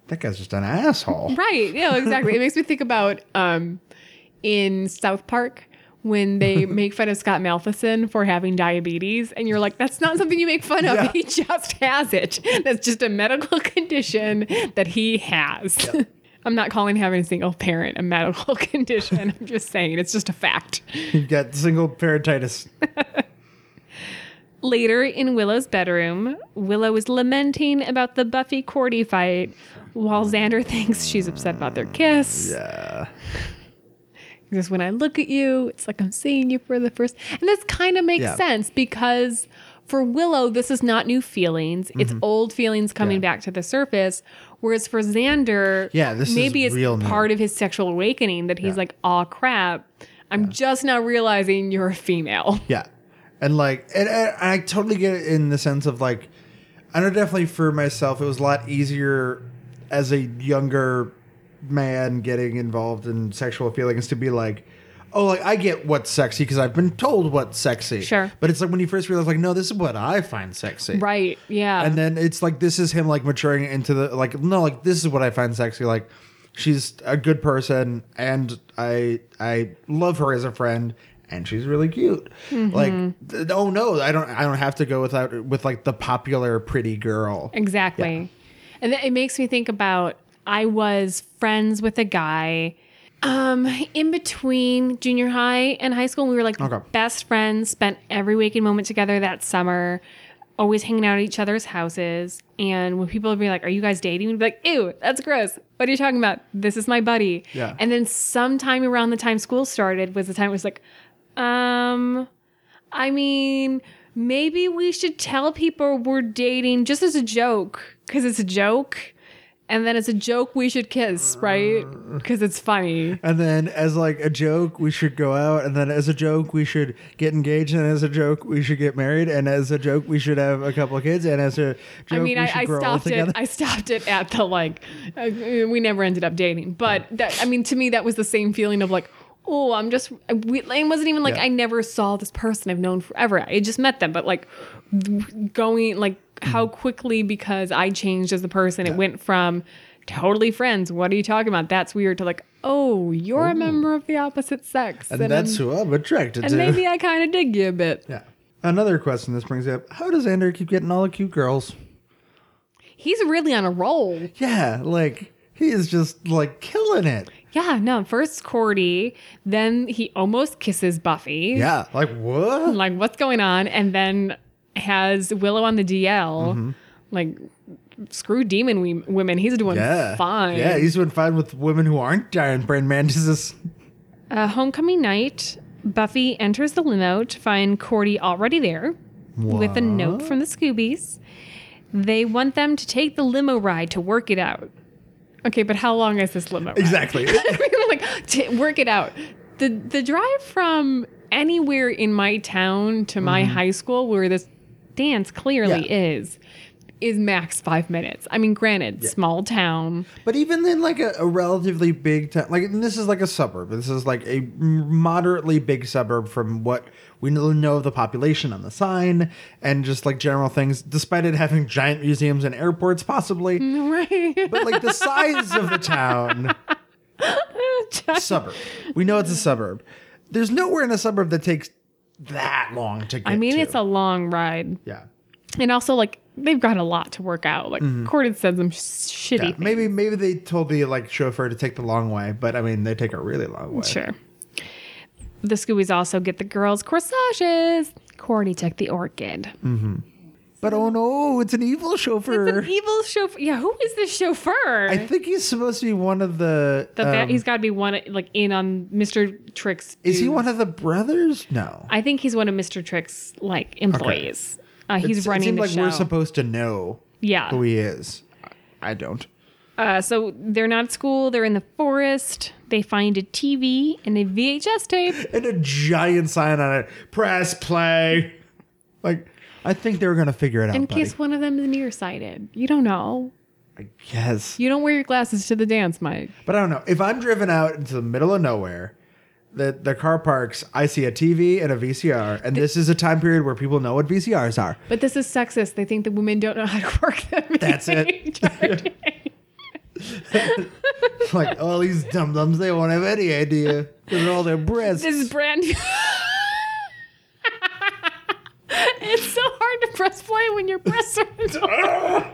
that guy's just an asshole. Right. Yeah, exactly. it makes me think about um, in South Park when they make fun of Scott Malkinson for having diabetes, and you're like, that's not something you make fun of. Yeah. He just has it. That's just a medical condition that he has. I'm not calling having a single parent a medical condition. I'm just saying it's just a fact. You've got single parentitis. Later in Willow's bedroom, Willow is lamenting about the Buffy Cordy fight, while Xander thinks she's upset about their kiss. Yeah. Because when I look at you, it's like I'm seeing you for the first. And this kind of makes Yeah. sense because for Willow, this is not new feelings. It's old feelings coming Mm-hmm. Yeah. back to the surface. Whereas for Xander, Yeah, this is maybe it's real new. part of his sexual awakening that he's Yeah. like, oh crap, I'm just now realizing you're a female. Yeah. And like, and, and I totally get it in the sense of like, I know definitely for myself, it was a lot easier as a younger man getting involved in sexual feelings to be like, oh, like I get what's sexy because I've been told what's sexy. Sure. But it's like when you first realize, like, no, this is what I find sexy. Right. Yeah. And then it's like this is him like maturing into the like no, like this is what I find sexy. Like she's a good person and I I love her as a friend and she's really cute. Mm-hmm. Like th- oh no, I don't I don't have to go without with like the popular pretty girl. Exactly. And then it makes me think about I was friends with a guy um in between junior high and high school. We were like Okay. best friends, spent every waking moment together that summer, always hanging out at each other's houses. And when people would be like, Are you guys dating? We'd be like, Ew, that's gross. What are you talking about? This is my buddy. Yeah. And then sometime around the time school started was the time it was like, um, I mean, maybe we should tell people we're dating just as a joke because it's a joke. And then as a joke, we should kiss, right? Because it's funny. And then as like a joke, we should go out. And then as a joke, we should get engaged. And as a joke, we should get married. And as a joke, we should have a couple of kids. And as a joke, I mean, I, I stopped it. I stopped it at the like. Uh, we never ended up dating, but that, I mean, to me, that was the same feeling of like, oh, I'm just. We, it wasn't even like Yeah. I never saw this person I've known forever. I just met them, but like going like how mm. quickly because I changed as a person, it went from totally friends. What are you talking about? That's weird. To like, oh, you're a member of the opposite sex, and that's I'm- who I'm attracted and to. And maybe I kind of dig you a bit. yeah. Another question this brings up: How does Xander keep getting all the cute girls? He's really on a roll. Yeah, like he is just like killing it. Yeah, no, first Cordy, then he almost kisses Buffy. Yeah, like what? Like, what's going on? And then has Willow on the DL. Mm-hmm. Like, screw demon we- women. He's doing Yeah, fine. Yeah, he's doing fine with women who aren't giant brain mantises. uh, homecoming night, Buffy enters the limo to find Cordy already there with a note from the Scoobies. They want them to take the limo ride to work it out. Okay, but how long is this limo ride? Exactly. like work it out. The the drive from anywhere in my town to my high school where this dance clearly Mm-hmm. Yeah. is is max five minutes. I mean, granted, small town. But even in like a, a relatively big town, like and this is like a suburb. This is like a moderately big suburb from what we know know of the population on the sign and just like general things. Despite it having giant museums and airports, possibly, Right. but like the size of the town, suburb. We know it's a suburb. There's nowhere in a suburb that takes that long to get. I mean, to. it's a long ride. yeah. And also, like, they've got a lot to work out. Like, Cordy said some sh- shitty Mm-hmm. Yeah, maybe maybe they told the like chauffeur to take the long way, but I mean they take a really long way. Sure. The Scoobies also get the girls' corsages. Cordy took the orchid. But oh no, it's an evil chauffeur. It's an evil chauffeur. Yeah, who is this chauffeur? I think he's supposed to be one of the. The fa- um, he's got to be one like in on Mr. Trick's. is he one of the brothers? No. I think he's one of Mr. Trick's like employees. Uh, he's It's- running It seems the like show. we're supposed to know yeah. who he is. I don't. Uh, so they're not at school. They're in the forest. They find a TV and a VHS tape. And a giant sign on it: "Press play." Like, I think they were gonna figure it out. In buddy. case one of them is nearsighted. You don't know. I guess. You don't wear your glasses to the dance, Mike. But I don't know. If I'm driven out into the middle of nowhere, the the car parks, I see a TV and a VCR, and this is a time period where people know what VCRs are. But this is sexist. They think that women don't know how to work them. That's it. like all these dum dums, they won't have any idea because of all their breasts. This is brand new. it's so hard to press play when your breasts are.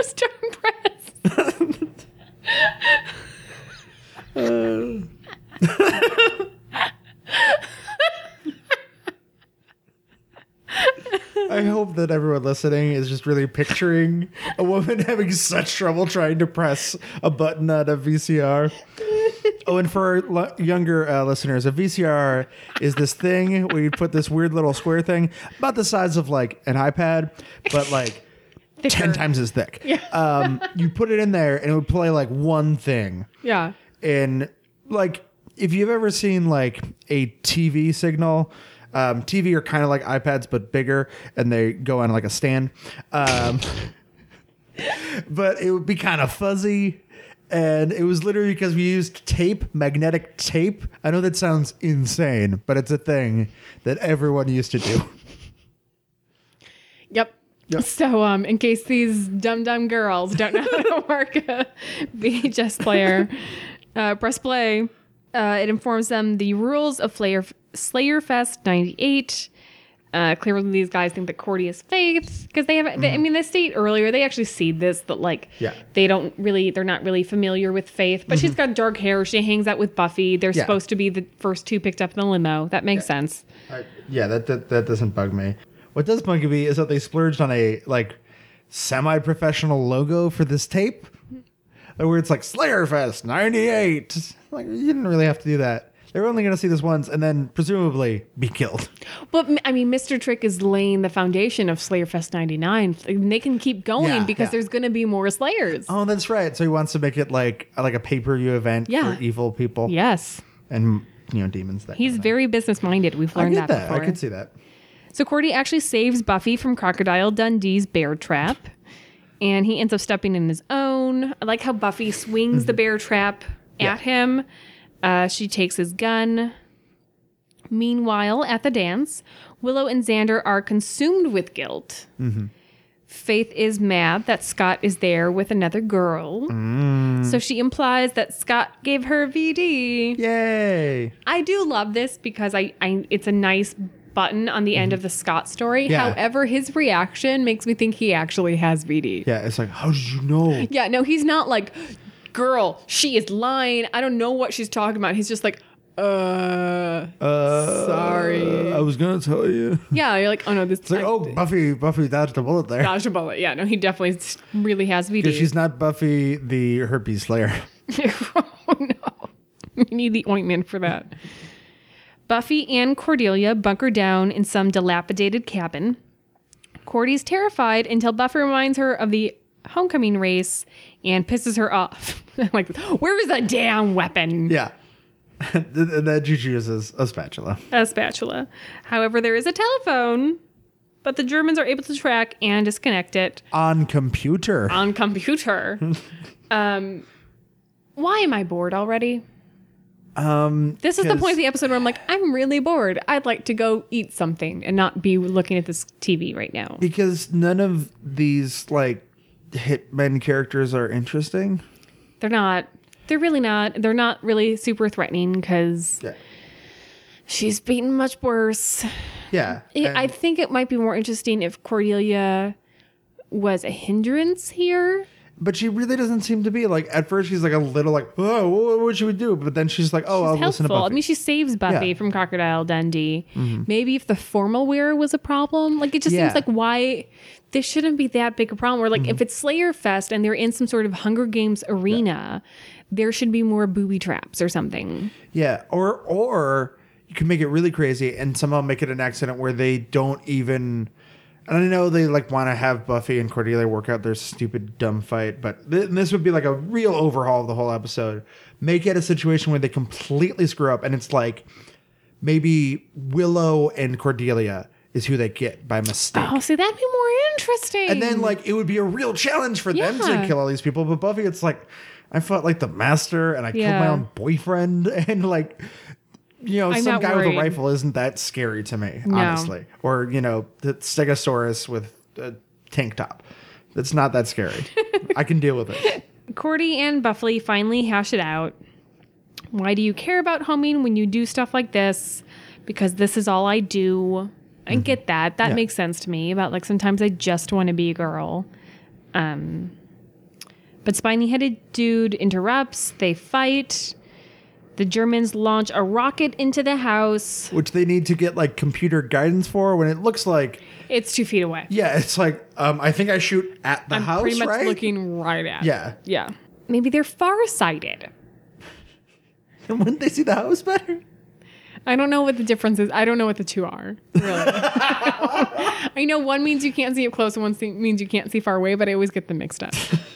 A strong I hope that everyone listening is just really picturing a woman having such trouble trying to press a button on a VCR. Oh, and for lo- younger uh, listeners, a VCR is this thing where you put this weird little square thing about the size of like an iPad, but like 10 times as thick. Yeah. Um, you put it in there and it would play like one thing. Yeah. and like if you've ever seen like a TV signal, um, TV are kind of like iPads but bigger, and they go on like a stand. Um, but it would be kind of fuzzy, And it was literally because we used tape, magnetic tape. I know that sounds insane, but it's a thing that everyone used to do. Yep. Yep. So, um, in case these dumb dumb girls don't know how to work a VHS player, uh, press play. Uh, it informs them the rules of Slayer Slayer Fest '98. Uh, clearly, these guys think that Cordy is Faith because they have. They, I mean, they state earlier they actually see this that like Yeah. they don't really they're not really familiar with Faith, but she's got dark hair. She hangs out with Buffy. They're Yeah. supposed to be the first two picked up in the limo. That makes sense. I, yeah, that, that that doesn't bug me. What does bug me is that they splurged on a like semi-professional logo for this tape, where it's like Slayerfest '98. Like you didn't really have to do that. They were only going to see this once and then presumably be killed. But I mean, Mr. Trick is laying the foundation of Slayerfest '99. And they can keep going Yeah, because yeah. there's going to be more Slayers. Oh, that's right. So he wants to make it like like a pay-per-view event Yeah. for evil people Yes, and you know demons. That he's very business minded. We've. I learned get that, that. before. I could see that. So Cordy actually saves Buffy from Crocodile Dundee's bear trap, and he ends up stepping in his own. I like how Buffy swings the mm-hmm. bear trap Yeah. at him. Uh, she takes his gun. Meanwhile, at the dance, Willow and Xander are consumed with guilt. Mm-hmm. Faith is mad that Scott is there with another girl. Mm. So she implies that Scott gave her VD. Yay! I do love this because I, I it's a nice button on the end of the Scott story. Mm-hmm. Yeah. However, his reaction makes me think he actually has VD. Yeah, it's like, how did you know? Yeah, no, he's not like, girl, she is lying. I don't know what she's talking about. He's just like, uh, Uh, sorry. I was gonna tell you. yeah, you're like, oh no, this It's like, oh, Buffy, Buffy dodged a bullet there. dodged a bullet. Yeah, no, he definitely really has VD. Because she's not Buffy the herpes slayer. oh no. We need the ointment for that. Buffy and Cordelia bunker down in some dilapidated cabin. Cordy's terrified until Buffy reminds her of the homecoming race and pisses her off. like, where's the damn weapon? Yeah. and then she uses a spatula. A spatula. However, there is a telephone, but the Germans are able to track and disconnect it On computer. on computer. um, why am I bored already? Um, This is the point of the episode where I'm like, I'm really bored. I'd like to go eat something and not be looking at this TV right now. Because none of these, like, hitmen characters are interesting. They're not. They're really not. They're not really super threatening because Yeah. she's beaten much worse. Yeah. I- and- I think it might be more interesting if Cordelia was a hindrance here. But she really doesn't seem to be. Like, at first, she's like a little like, oh, what, what should we do? But then she's like, oh, I'll listen to helpful. I mean, she saves Buffy Yeah. Mm-hmm. from Crocodile Dundee. Maybe if the formal wear was a problem, like it just Yeah. seems like why this shouldn't be that big a problem. Or like Mm-hmm. if it's Slayer Fest and they're in some sort of Hunger Games arena, there should be more booby traps or something. Yeah, or or you can make it really crazy and somehow make it an accident where they don't even. And I know they like want to have Buffy and Cordelia work out their stupid dumb fight, but th- this would be like a real overhaul of the whole episode. Make it a situation where they completely screw up, and it's like maybe Willow and Cordelia is who they get by mistake. Oh, see, that'd be more interesting. And then like it would be a real challenge for them to kill all these people. But Buffy, it's like I fought like the master and I killed my own boyfriend and like you know, I'm some guy with a rifle isn't that scary to me, No. honestly. Or, you know, the Stegosaurus with a tank top. It's not that scary. I can deal with it. Cordy and Buffy finally hash it out. Why do you care about homing when you do stuff like this? Because this is all I do. I get that. That Mm-hmm. Yeah. makes sense to me. About like sometimes I just want to be a girl. Um, but spiny headed dude interrupts. They fight. The Germans launch a rocket into the house. Which they need to get like computer guidance for when it looks like It's two feet away. yeah, it's like um I think I shoot at the I'm house, pretty much right? looking right at. it. Yeah. Yeah. Maybe they're farsighted. And wouldn't they see the house better? I don't know what the difference is. I don't know what the two are. Really. I know one means you can't see up close and one means you can't see far away, but I always get them mixed up.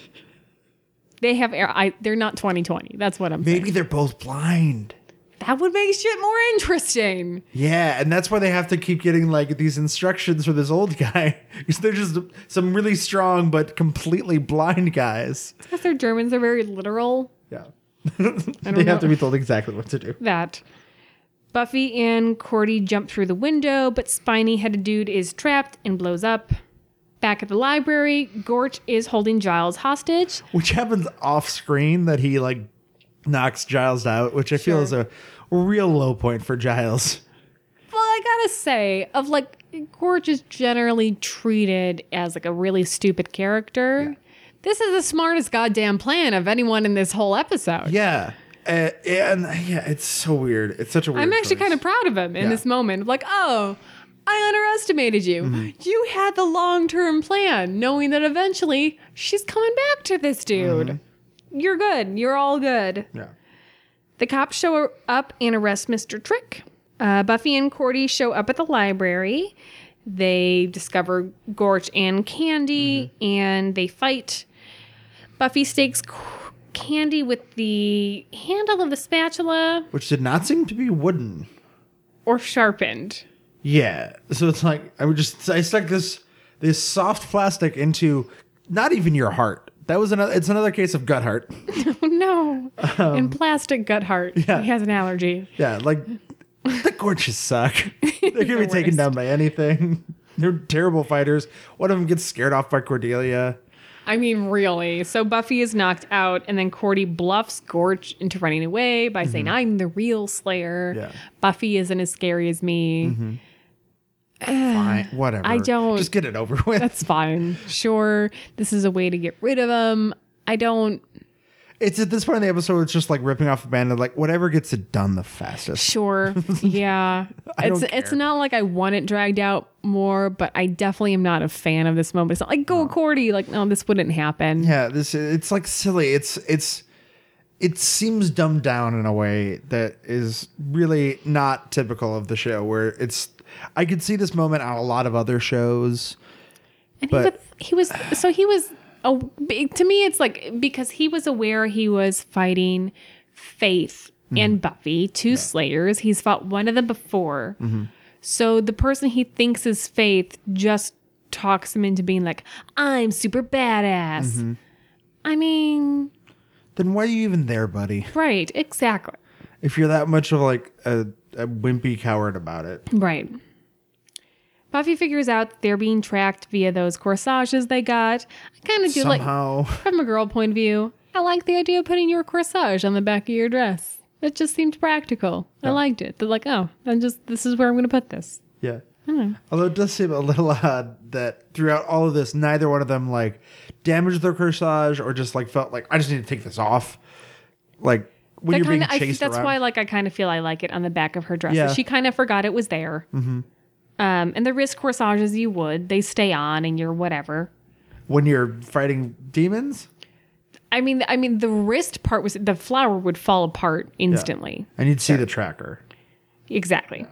they have air. I they're not 2020. That's what I'm saying. Maybe they're both blind. That would make shit more interesting. Yeah, and that's why they have to keep getting like these instructions for this old guy. Because they're just some really strong but completely blind guys. Because their Germans are very literal. Yeah. they have to be told exactly what to do. That. Buffy and Cordy jump through the window, but spiny headed dude is trapped and blows up. Back at the library, Gorch is holding Giles hostage. Which happens off screen that he like knocks Giles out, which I feel Sure. is a real low point for Giles. Well, I gotta say, of like, Gorch is generally treated as like a really stupid character. This is the smartest goddamn plan of anyone in this whole episode. Yeah. Uh, and yeah, it's so weird. It's such a weird I'm actually choice. kind of proud of him in Yeah. this moment. Like, oh, I underestimated you. Mm-hmm. You had the long term plan, knowing that eventually she's coming back to this dude. Mm-hmm. You're good. You're all good. Yeah. The cops show up and arrest Mr. Trick. Uh, Buffy and Cordy show up at the library. They discover Gorch and Candy, Mm-hmm. and they fight. Buffy stakes Candy with the handle of the spatula Which did not seem to be wooden. or sharpened. Yeah. So it's like I would just I stuck this this soft plastic into not even your heart. That was another it's another case of gut heart. Oh no! in plastic gut heart. Um, yeah. He has an allergy. Yeah, like the Gorches suck. They can be The taken down by anything. They're terrible fighters. One of them gets scared off by Cordelia. I mean, really. So Buffy is knocked out, and then Cordy bluffs Gorch into running away by saying, "I'm the real Slayer." Mm-hmm. Yeah. Buffy isn't as scary as me. Fine, whatever. I don't- just get it over with. That's fine. Sure, this is a way to get rid of them. I don't. It's at this point in the episode, it's just like ripping off the band of like whatever gets it done the fastest. Sure. Yeah. It's it's not like I want it dragged out more, but I definitely am not a fan of this moment. It's not like go Cordy. Like, no, this wouldn't happen. Yeah, this it's like silly. It's it's it seems dumbed down in a way that is really not typical of the show. Where it's I could see this moment on a lot of other shows. And But- he, was, he was so he was a, to me it's like because he was aware he was fighting Faith Mm-hmm. and Buffy, two slayers. He's fought one of them before. Mm-hmm. So the person he thinks is Faith just talks him into being like, "I'm super badass." Mm-hmm. I mean, Then why are you even there, buddy? right, exactly. If you're that much of like a, a wimpy coward about it. Right. Buffy figures out they're being tracked via those corsages they got. I kind of do like From a girl point of view, I like the idea of putting your corsage on the back of your dress. It just seemed practical. I liked it. They're like, oh, I'm just this is where I'm going to put this. Yeah. Although it does seem a little odd that throughout all of this, neither one of them like damaged their corsage or just like felt like I just need to take this off. Like when That you're kinda, I, chased that's around. why, like, I kind of feel I like it on the back of her dress. Yeah. She kind of forgot it was there. Mm-hmm. Um, and the wrist corsages, you would they stay on, and you're whatever. when you're fighting demons. I mean, I mean, the wrist part was the flower would fall apart instantly. And you'd see the tracker. Exactly.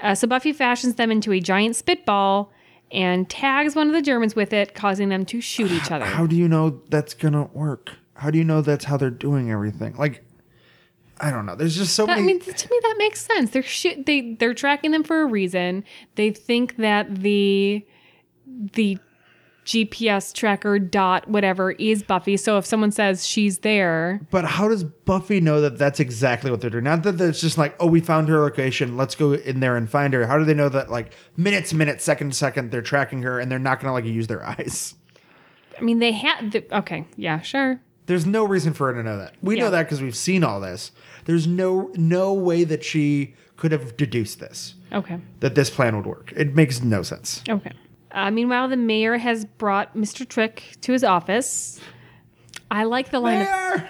Uh, so Buffy fashions them into a giant spitball and tags one of the Germans with it, causing them to shoot each other. How do you know that's gonna work? How do you know that's how they're doing everything? Like, I don't know. There's just so That- I mean, to me, that makes sense. They're shoot, they they're tracking them for a reason. They think that the the GPS tracker dot whatever is Buffy. So if someone says she's there, but how does Buffy know that that's exactly what they're doing? Not that it's just like, oh, we found her location. Let's go in there and find her. How do they know that like minutes, minute, second, second, they're tracking her and they're not gonna like use their eyes? I mean, they had. The, okay, yeah, sure. There's no reason for her to know that. We Yeah. know that because we've seen all this. There's no no way that she could have deduced this. Okay, That this plan would work. It makes no sense. okay. Uh, meanwhile, the mayor has brought Mr. Trick to his office. I like the line. Of, There!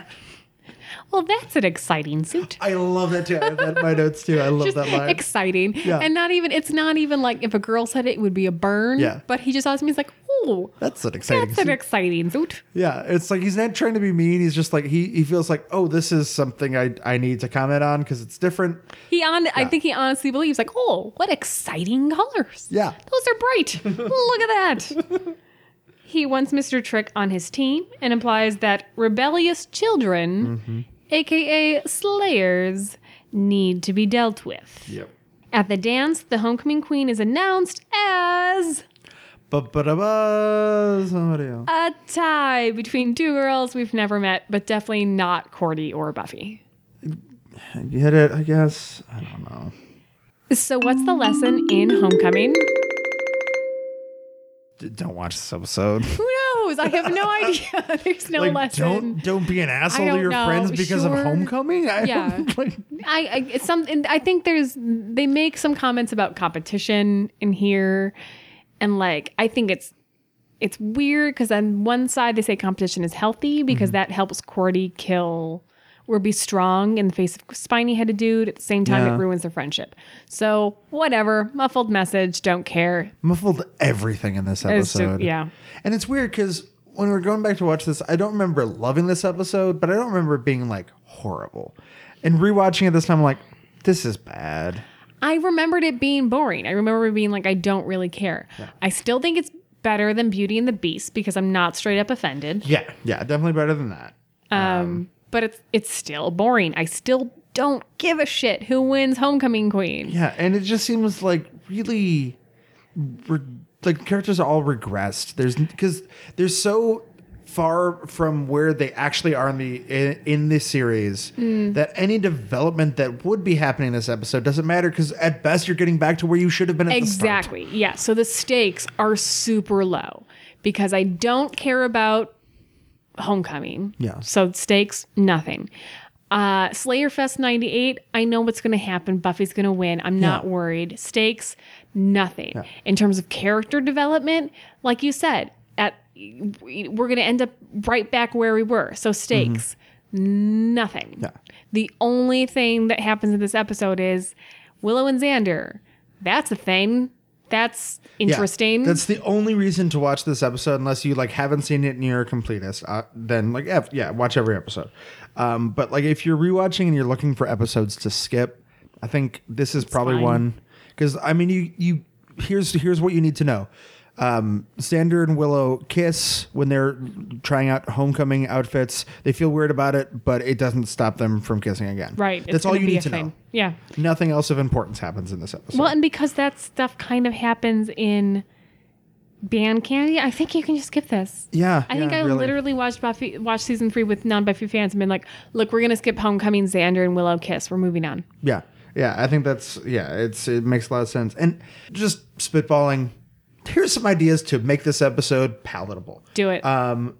Well, that's an exciting suit. I love that too. I have that in my notes too. I love just that line. exciting. Yeah. And not even it's not even like if a girl said it, it would be a burn. Yeah. But he just asked me, he's like, oh, That's an exciting. that's an exciting suit. yeah, it's like he's not trying to be mean. He's just like he he feels like oh this is something I I need to comment on because it's different. He on I think he honestly believes like, oh, what exciting colors. Yeah. Those are bright. Look at that. he wants Mr. Trick on his team and implies that rebellious children, Mm-hmm. Aka slayers, need to be dealt with. Yep. At the dance, the homecoming queen is announced as somebody else. a tie between two girls we've never met, but definitely not Cordy or Buffy. Get it? I guess. I don't know. So, what's the lesson in homecoming? D- don't watch this episode. Who knows? I have no idea. There's no like, lesson. don't don't be an asshole to your know. friends because Sure. of homecoming. I Yeah. like, I, I it's some and I think there's they make some comments about competition in here and like I think it's it's weird because on one side they say competition is healthy because Mm-hmm. that helps Cordy kill or be strong in the face of spiny headed dude at the same time Yeah. it ruins their friendship. So whatever, muffled message, don't care. muffled everything in this It's episode. yeah. And it's weird because when we're going back to watch this, I don't remember loving this episode, but I don't remember it being like horrible. And rewatching it this time, I'm like, this is bad. I remembered it being boring. I remember it being like, I don't really care. I still think it's better than Beauty and the Beast because I'm not straight up offended. Yeah, yeah, definitely better than that. Um, but it's it's still boring. I still don't give a shit who wins Homecoming Queen. Yeah, and it just seems like really, re- like characters are all regressed. There's because they're so far from where they actually are in the in, in this series mm. that any development that would be happening in this episode doesn't matter because at best you're getting back to where you should have been at the start. Exactly. Yeah. So the stakes are super low because I don't care about Homecoming. Yeah. So stakes, nothing. Uh, Slayer Fest 98, I know what's going to happen. Buffy's going to win. I'm not Yeah. worried. Stakes, nothing. In terms of character development, like you said, at we're going to end up right back where we were. So stakes, nothing. Mm-hmm. Yeah. The only thing that happens in this episode is Willow and Xander. That's a thing. That's Yeah, interesting. That's the only reason to watch this episode, unless you like haven't seen it and you're a completist. Uh, then like yeah, yeah, watch every episode. Um, but like if you're rewatching and you're looking for episodes to skip, I think this is probably fine. one because I mean you you here's here's what you need to know. Um, Xander and Willow kiss when they're trying out homecoming outfits. They feel weird about it, but it doesn't stop them from kissing again. right. That's all you need to thing. know. Yeah. Nothing else of importance happens in this episode. Well, and because that stuff kind of happens in band candy, I think you can just skip this. yeah, I think yeah, I really. literally watched Buffy, watched season three with non-Buffy fans and been like, "Look, we're gonna skip Homecoming, Xander, and Willow kiss. We're moving on." Yeah. Yeah, I think that's yeah, it's it makes a lot of sense. And just spitballing, here's some ideas to make this episode palatable. Do it. Uh,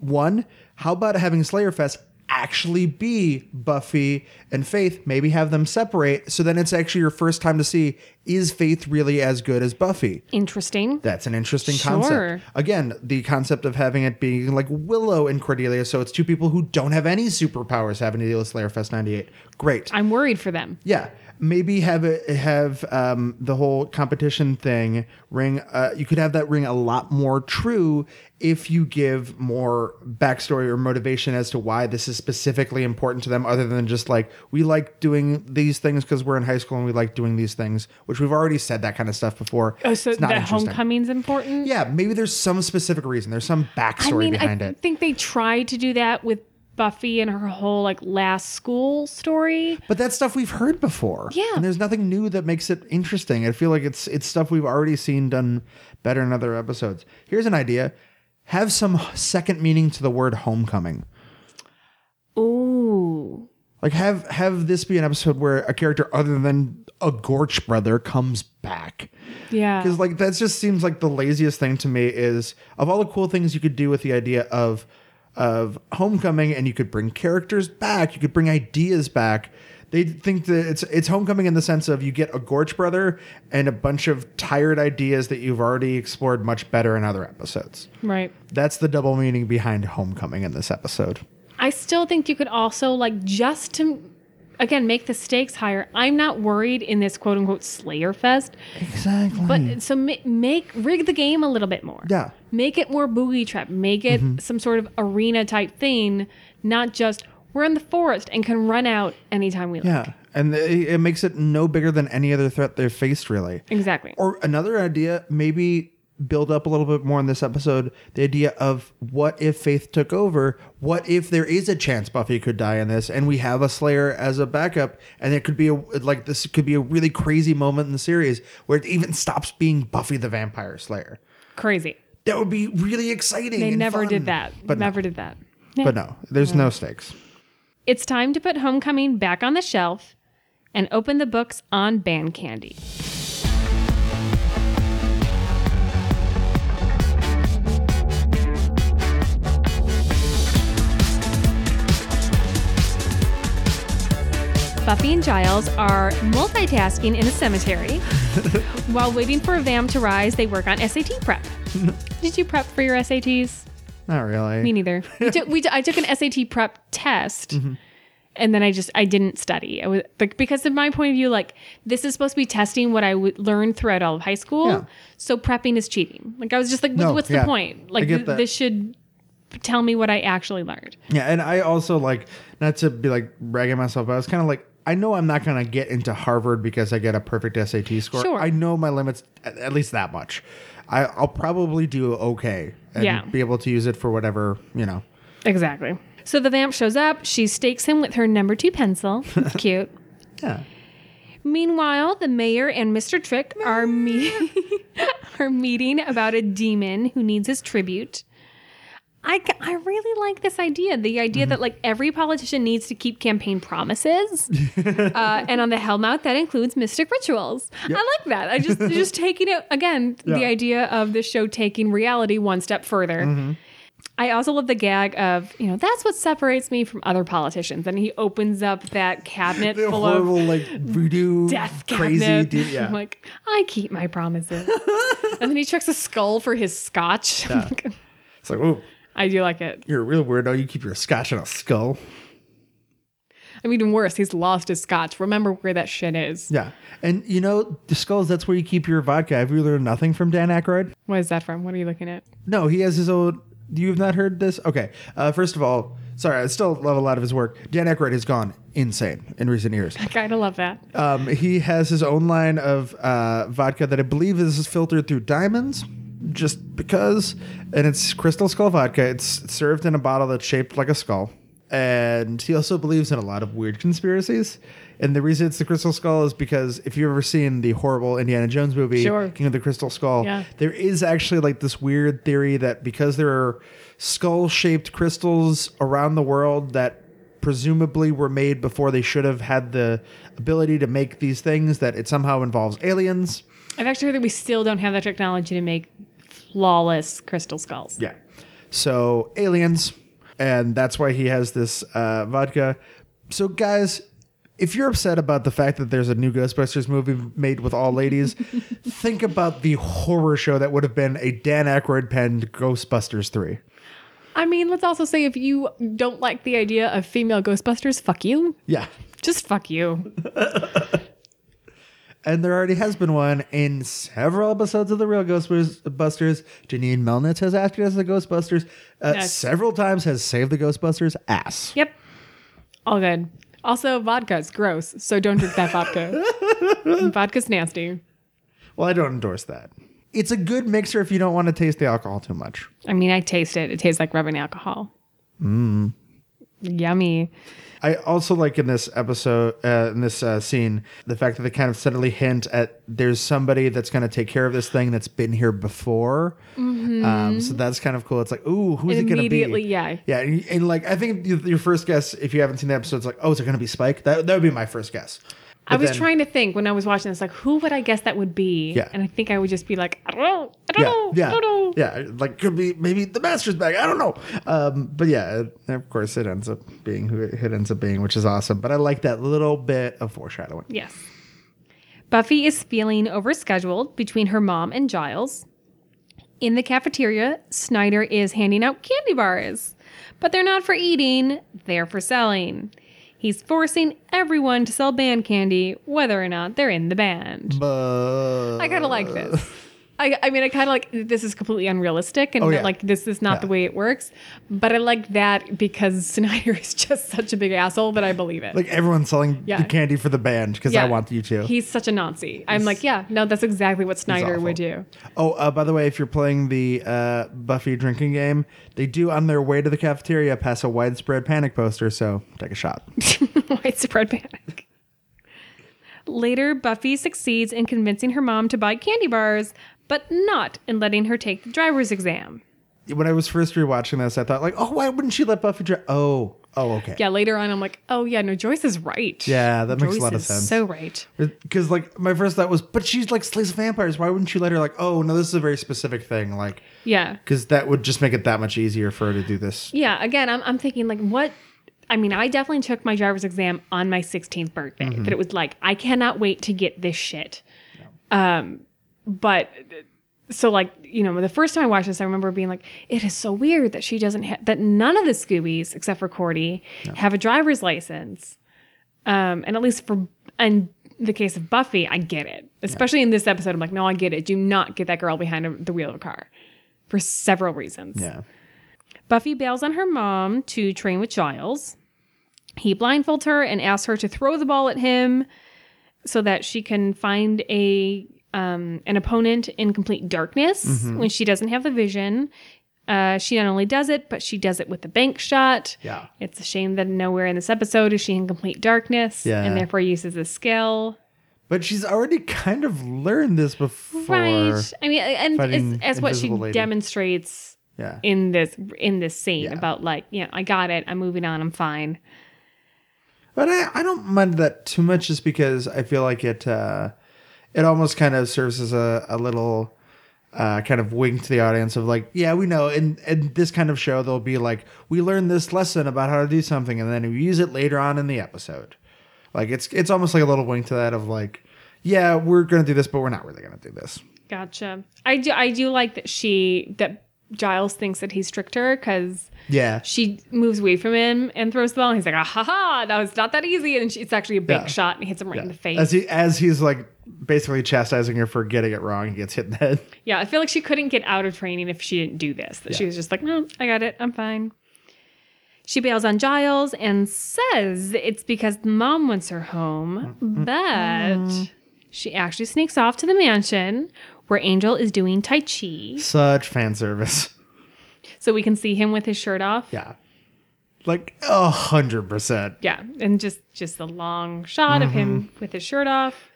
One, how about having Slayer Fest actually be Buffy and Faith? Maybe have them separate so then it's actually your first time to see is Faith really as good as Buffy? Interesting. That's an interesting Sure. concept. Again, the concept of having it being like Willow and Cordelia, so it's two people who don't have any superpowers having to deal with Slayer Fest 98. Great. I'm worried for them. Yeah, maybe have it have um, the whole competition thing ring. Uh, you could have that ring a lot more true if you give more backstory or motivation as to why this is specifically important to them, other than just like we like doing these things because we're in high school and we like doing these things, which we've already said that kind of stuff before. Oh, so It's not that. Homecoming's important. Yeah, maybe there's some specific reason. There's some I backstory mean, behind I it. I think they tried to do that with Buffy and her whole like last school story. But that's stuff we've heard before. Yeah. And there's nothing new that makes it interesting. I feel like it's it's stuff we've already seen done better in other episodes. Here's an idea. Have some second meaning to the word homecoming. Ooh. Like have have this be an episode where a character other than a Gorch brother comes back. Yeah. Because like that just seems like the laziest thing to me is of all the cool things you could do with the idea of of homecoming and you could bring characters back, you could bring ideas back. They think that it's it's homecoming in the sense of you get a Gorch brother and a bunch of tired ideas that you've already explored much better in other episodes. Right. That's the double meaning behind homecoming in this episode. I still think you could also like just to again make the stakes higher. I'm not worried in this quote unquote Slayer Fest, Exactly. but so ma- make rig the game a little bit more. yeah. Make it more boogie trap. Make it Mm-hmm. some sort of arena type thing, not just we're in the forest and can run out anytime we like. Yeah. And it, it makes it no bigger than any other threat they've faced really. Exactly. Or another idea, maybe build up a little bit more in this episode the idea of what if Faith took over? What if there is a chance Buffy could die in this, and we have a Slayer as a backup, and it could be a, like this could be a really crazy moment in the series where it even stops being Buffy the Vampire Slayer. Crazy. That would be really exciting. They never fun. did that. but never no, did that. but no, there's no stakes. It's time to put Homecoming back on the shelf and open the books on Band Candy. Buffy and Giles are multitasking in a cemetery. While waiting for a vam to rise, they work on SAT prep. Did you prep for your SATs? Not really. Me neither. We took, we, I took an SAT prep test, mm-hmm. and then I just I didn't study. I was like because of my point of view, like this is supposed to be testing what I would learn throughout all of high school. Yeah. So prepping is cheating. Like I was just like, No, what's yeah. the point? Like th- this should tell me what I actually learned. Yeah, and I also like not to be like bragging myself, but I was kind of like, I know I'm not gonna get into Harvard because I get a perfect SAT score. Sure. I know my limits at, at least that much. I, I'll probably do okay and Yeah. be able to use it for whatever you know. Exactly. So the vamp shows up. She stakes him with her number two pencil. It's cute. Yeah, Meanwhile, the mayor and Mr. Trick are me- are meeting about a demon who needs his tribute. I, I really like this idea the idea that like every politician needs to keep campaign promises uh, and on the hellmouth that includes mystic rituals i like that i just just taking it again the idea of the show taking reality one step further I also love the gag of, you know, that's what separates me from other politicians. And he opens up that cabinet the full horrible of like voodoo death crazy. cabinet. de- yeah, I'm like, I keep my promises. and then he checks a skull for his scotch. it's like, oh, I do like it. you're a real weirdo. You keep your scotch in a skull. I mean, even worse, he's lost his scotch. Remember where that shit is. Yeah, and you know the skulls. That's where you keep your vodka. Have you learned nothing from Dan Aykroyd? What is that from? What are you looking at? No, he has his own. You have not heard this? Okay. Uh, first of all, sorry, I still love a lot of his work. Dan Aykroyd has gone insane in recent years. I kind of love that. Um, he has his own line of uh, vodka that I believe is filtered through diamonds, just because, and it's Crystal Skull vodka. It's served in a bottle that's shaped like a skull, and he also believes in a lot of weird conspiracies. And the reason it's the Crystal Skull is because if you've ever seen the horrible Indiana Jones movie, Sure. King of the Crystal Skull, Yeah. there is actually like this weird theory that because there are skull shaped crystals around the world that presumably were made before they should have had the ability to make these things, that it somehow involves aliens. I've actually heard that we still don't have the technology to make flawless crystal skulls. Yeah. So aliens, and that's why he has this uh, vodka. So guys, if you're upset about the fact that there's a new Ghostbusters movie made with all ladies, think about the horror show that would have been a Dan Aykroyd penned Ghostbusters three. I mean, let's also say if you don't like the idea of female Ghostbusters, fuck you. Yeah. Just fuck you. And there already has been one in several episodes of the Real Ghostbusters. Janine Melnitz has acted as the Ghostbusters. Uh, Yes. Several times has saved the Ghostbusters ass. Yep. All good. Also, vodka's gross, so don't drink that vodka. Vodka's nasty. Well, I don't endorse that. It's a good mixer if you don't want to taste the alcohol too much. I mean, I taste it. It tastes like rubbing alcohol. Mmm. Yummy. I also like in this episode, uh, in this uh, scene, the fact that they kind of subtly hint at there's somebody that's going to take care of this thing that's been here before. Um, so that's kind of cool. It's like, ooh, who's it going to be? Immediately, yeah. Yeah, and, and like I think your first guess, if you haven't seen the episode, is like, oh, is it going to be Spike? That that would be my first guess. I was then- trying to think when I was watching this, like, who would I guess that would be? Yeah. And I think I would just be like, I don't know. I don't Yeah, know. yeah, I don't know. yeah. Like could be maybe the master's back. I don't know. Um, but yeah, of course it ends up being who it ends up being, which is awesome. But I like that little bit of foreshadowing. Yes. Buffy is feeling overscheduled between her mom and Giles. In the cafeteria, Snyder is handing out candy bars, but they're not for eating, they're for selling. He's forcing everyone to sell band candy, whether or not they're in the band. But I kind of like this. I, I mean, I kind of like this is completely unrealistic and Oh, yeah. like this is not the way it works. But I like that because Snyder is just such a big asshole that I believe it. Like everyone's selling Yeah. the candy for the band because I want you to. He's such a Nazi. I'm like, yeah, no, that's exactly what Snyder would do. Oh, uh, by the way, if you're playing the uh, Buffy drinking game, they do on their way to the cafeteria pass a widespread panic poster. So take a shot. Widespread panic. Later, Buffy succeeds in convincing her mom to buy candy bars, but not in letting her take the driver's exam. when I was first rewatching this, I thought like, oh, why wouldn't she let Buffy drive? Oh, oh, okay. Yeah, later on, I'm like, oh yeah, no, Joyce is right. Yeah, that makes a lot of is sense. So right. Because like my first thought was, but she's like slays vampires. Why wouldn't you let her like? Oh no, this is a very specific thing. Like, Yeah. because that would just make it that much easier for her to do this. Yeah, again, I'm, I'm thinking like what I mean, I definitely took my driver's exam on my 16th birthday. Mm-hmm. That it was like I cannot wait to get this shit. Um, but so like you know, the first time I watched this, I remember being like, it is so weird that she doesn't have that none of the Scoobies except for Cordy have a driver's license. Um, and at least for and the case of Buffy, I get it. Especially in this episode, I'm like, no, I get it. Do not get that girl behind a, the wheel of a car for several reasons. Yeah. Buffy bails on her mom to train with Giles. He blindfolds her and asks her to throw the ball at him so that she can find a um, an opponent in complete darkness when she doesn't have the vision. Uh, she not only does it, but she does it with the bank shot. Yeah. It's a shame that nowhere in this episode is she in complete darkness Yeah. and therefore uses the skill. But she's already kind of learned this before. Right. I mean, and as, as what she Lady. demonstrates Yeah. in this in this scene Yeah. about like, yeah, I got it. I'm moving on. I'm fine. But I, I don't mind that too much just because I feel like it uh, it almost kind of serves as a, a little uh, kind of wink to the audience of like, yeah, we know in, in this kind of show they'll be like, we learned this lesson about how to do something and then we use it later on in the episode. Like it's it's almost like a little wink to that of like, yeah, we're gonna do this, but we're not really gonna do this. Gotcha. I do. I do like that she that Giles thinks that he's tricked her because Yeah. she moves away from him and throws the ball. And he's like, ah, ha ha, that was not that easy. And she, it's actually a big Yeah. shot and hits him right in the face. As he as he's like basically chastising her for getting it wrong, he gets hit in the head. yeah, I feel like she couldn't get out of training if she didn't do this. That she was just like, no, I got it. I'm fine. She bails on Giles and says it's because mom wants her home, but she actually sneaks off to the mansion where Angel is doing Tai Chi. Such fan service. So we can see him with his shirt off. Yeah. Like a hundred percent. Yeah, and just just a long shot of him with his shirt off.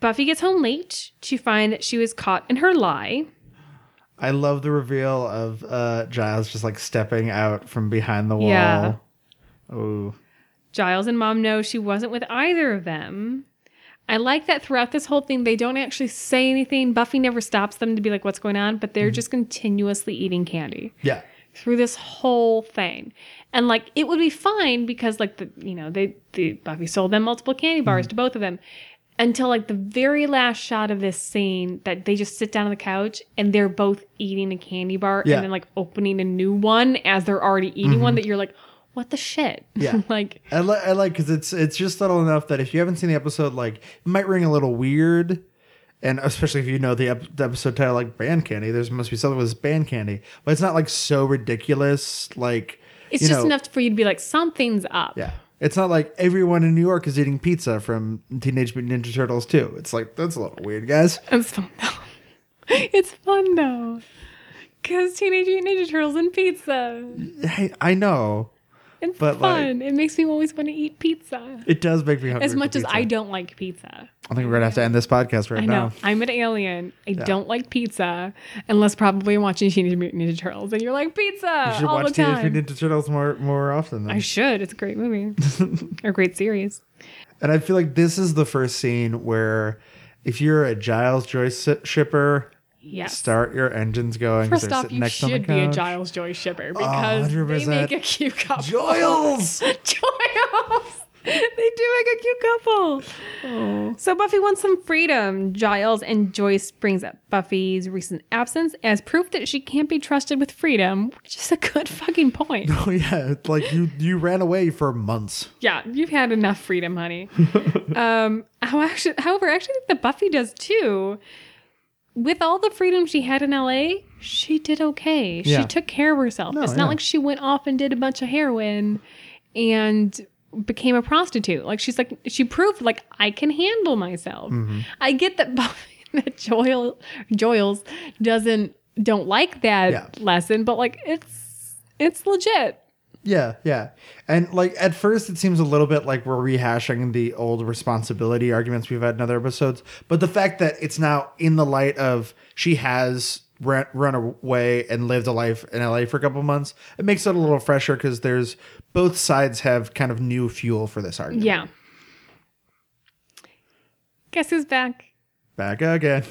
Buffy gets home late to find that she was caught in her lie. I love the reveal of uh, Giles just like stepping out from behind the wall. Yeah. Oh, Giles and Mom know she wasn't with either of them. I like that throughout this whole thing, they don't actually say anything. Buffy never stops them to be like, what's going on? But they're mm-hmm. just continuously eating candy yeah. through this whole thing. And like, it would be fine because, like, the, you know, they, the Buffy sold them multiple candy bars mm-hmm. to both of them until like the very last shot of this scene that they just sit down on the couch and they're both eating a candy bar Yeah. and then like opening a new one as they're already eating one mm-hmm. that you're like, what the shit? Yeah. like, I, li- I like because it's it's just subtle enough that if you haven't seen the episode, like it might ring a little weird, and especially if you know the, ep- the episode title like band candy, there's must be something with this band candy, but it's not like so ridiculous. Like it's just know, enough for you to be like, something's up. Yeah. It's not like everyone in New York is eating pizza from Teenage Mutant Ninja Turtles too. It's like that's a little weird, guys. It's fun though. it's fun though. Because Teenage Mutant Ninja Turtles and pizza. Hey, I know. It's But, like- it makes me always want to eat pizza. It does make me hungry. As much as. I don't like pizza. I think we're gonna have to end this podcast right I know. now. I'm an alien. I don't like pizza unless probably watching Teenage Mutant Ninja Turtles. And you're like, pizza You should all watch the Teenage. Mutant Ninja Turtles more more often. Then. I should. It's a great movie. or great series. and I feel like this is the first scene where, if you're a Giles Joyce shipper, Yes. start your engines going. First off, you next should be a. Giles Joyce shipper because they 100%. make a cute couple. Giles. Giles! they do make a cute couple. So Buffy wants some freedom. Giles and Joyce brings up Buffy's recent absence as proof that she can't be trusted with freedom, which is a good fucking point. Oh yeah, it's like you you ran away for months. yeah, you've had enough freedom, honey. um, how actually, however, I actually think that Buffy does too. With all the freedom she had in LA, she did okay. Yeah. She took care of herself. No, it's yeah. not like she went off and did a bunch of heroin and became a prostitute. Like she's like she proved like I can handle myself. Mm-hmm. I get that that Joyle Joyles doesn't don't like that Yeah. lesson, but like it's it's legit. Yeah, yeah. And like at first it seems a little bit like we're rehashing the old responsibility arguments we've had in other episodes, but the fact that it's now in the light of she has run, run away and lived a life in LA for a couple months, it makes it a little fresher cuz there's both sides have kind of new fuel for this argument. Yeah. Guess who's back? Back again.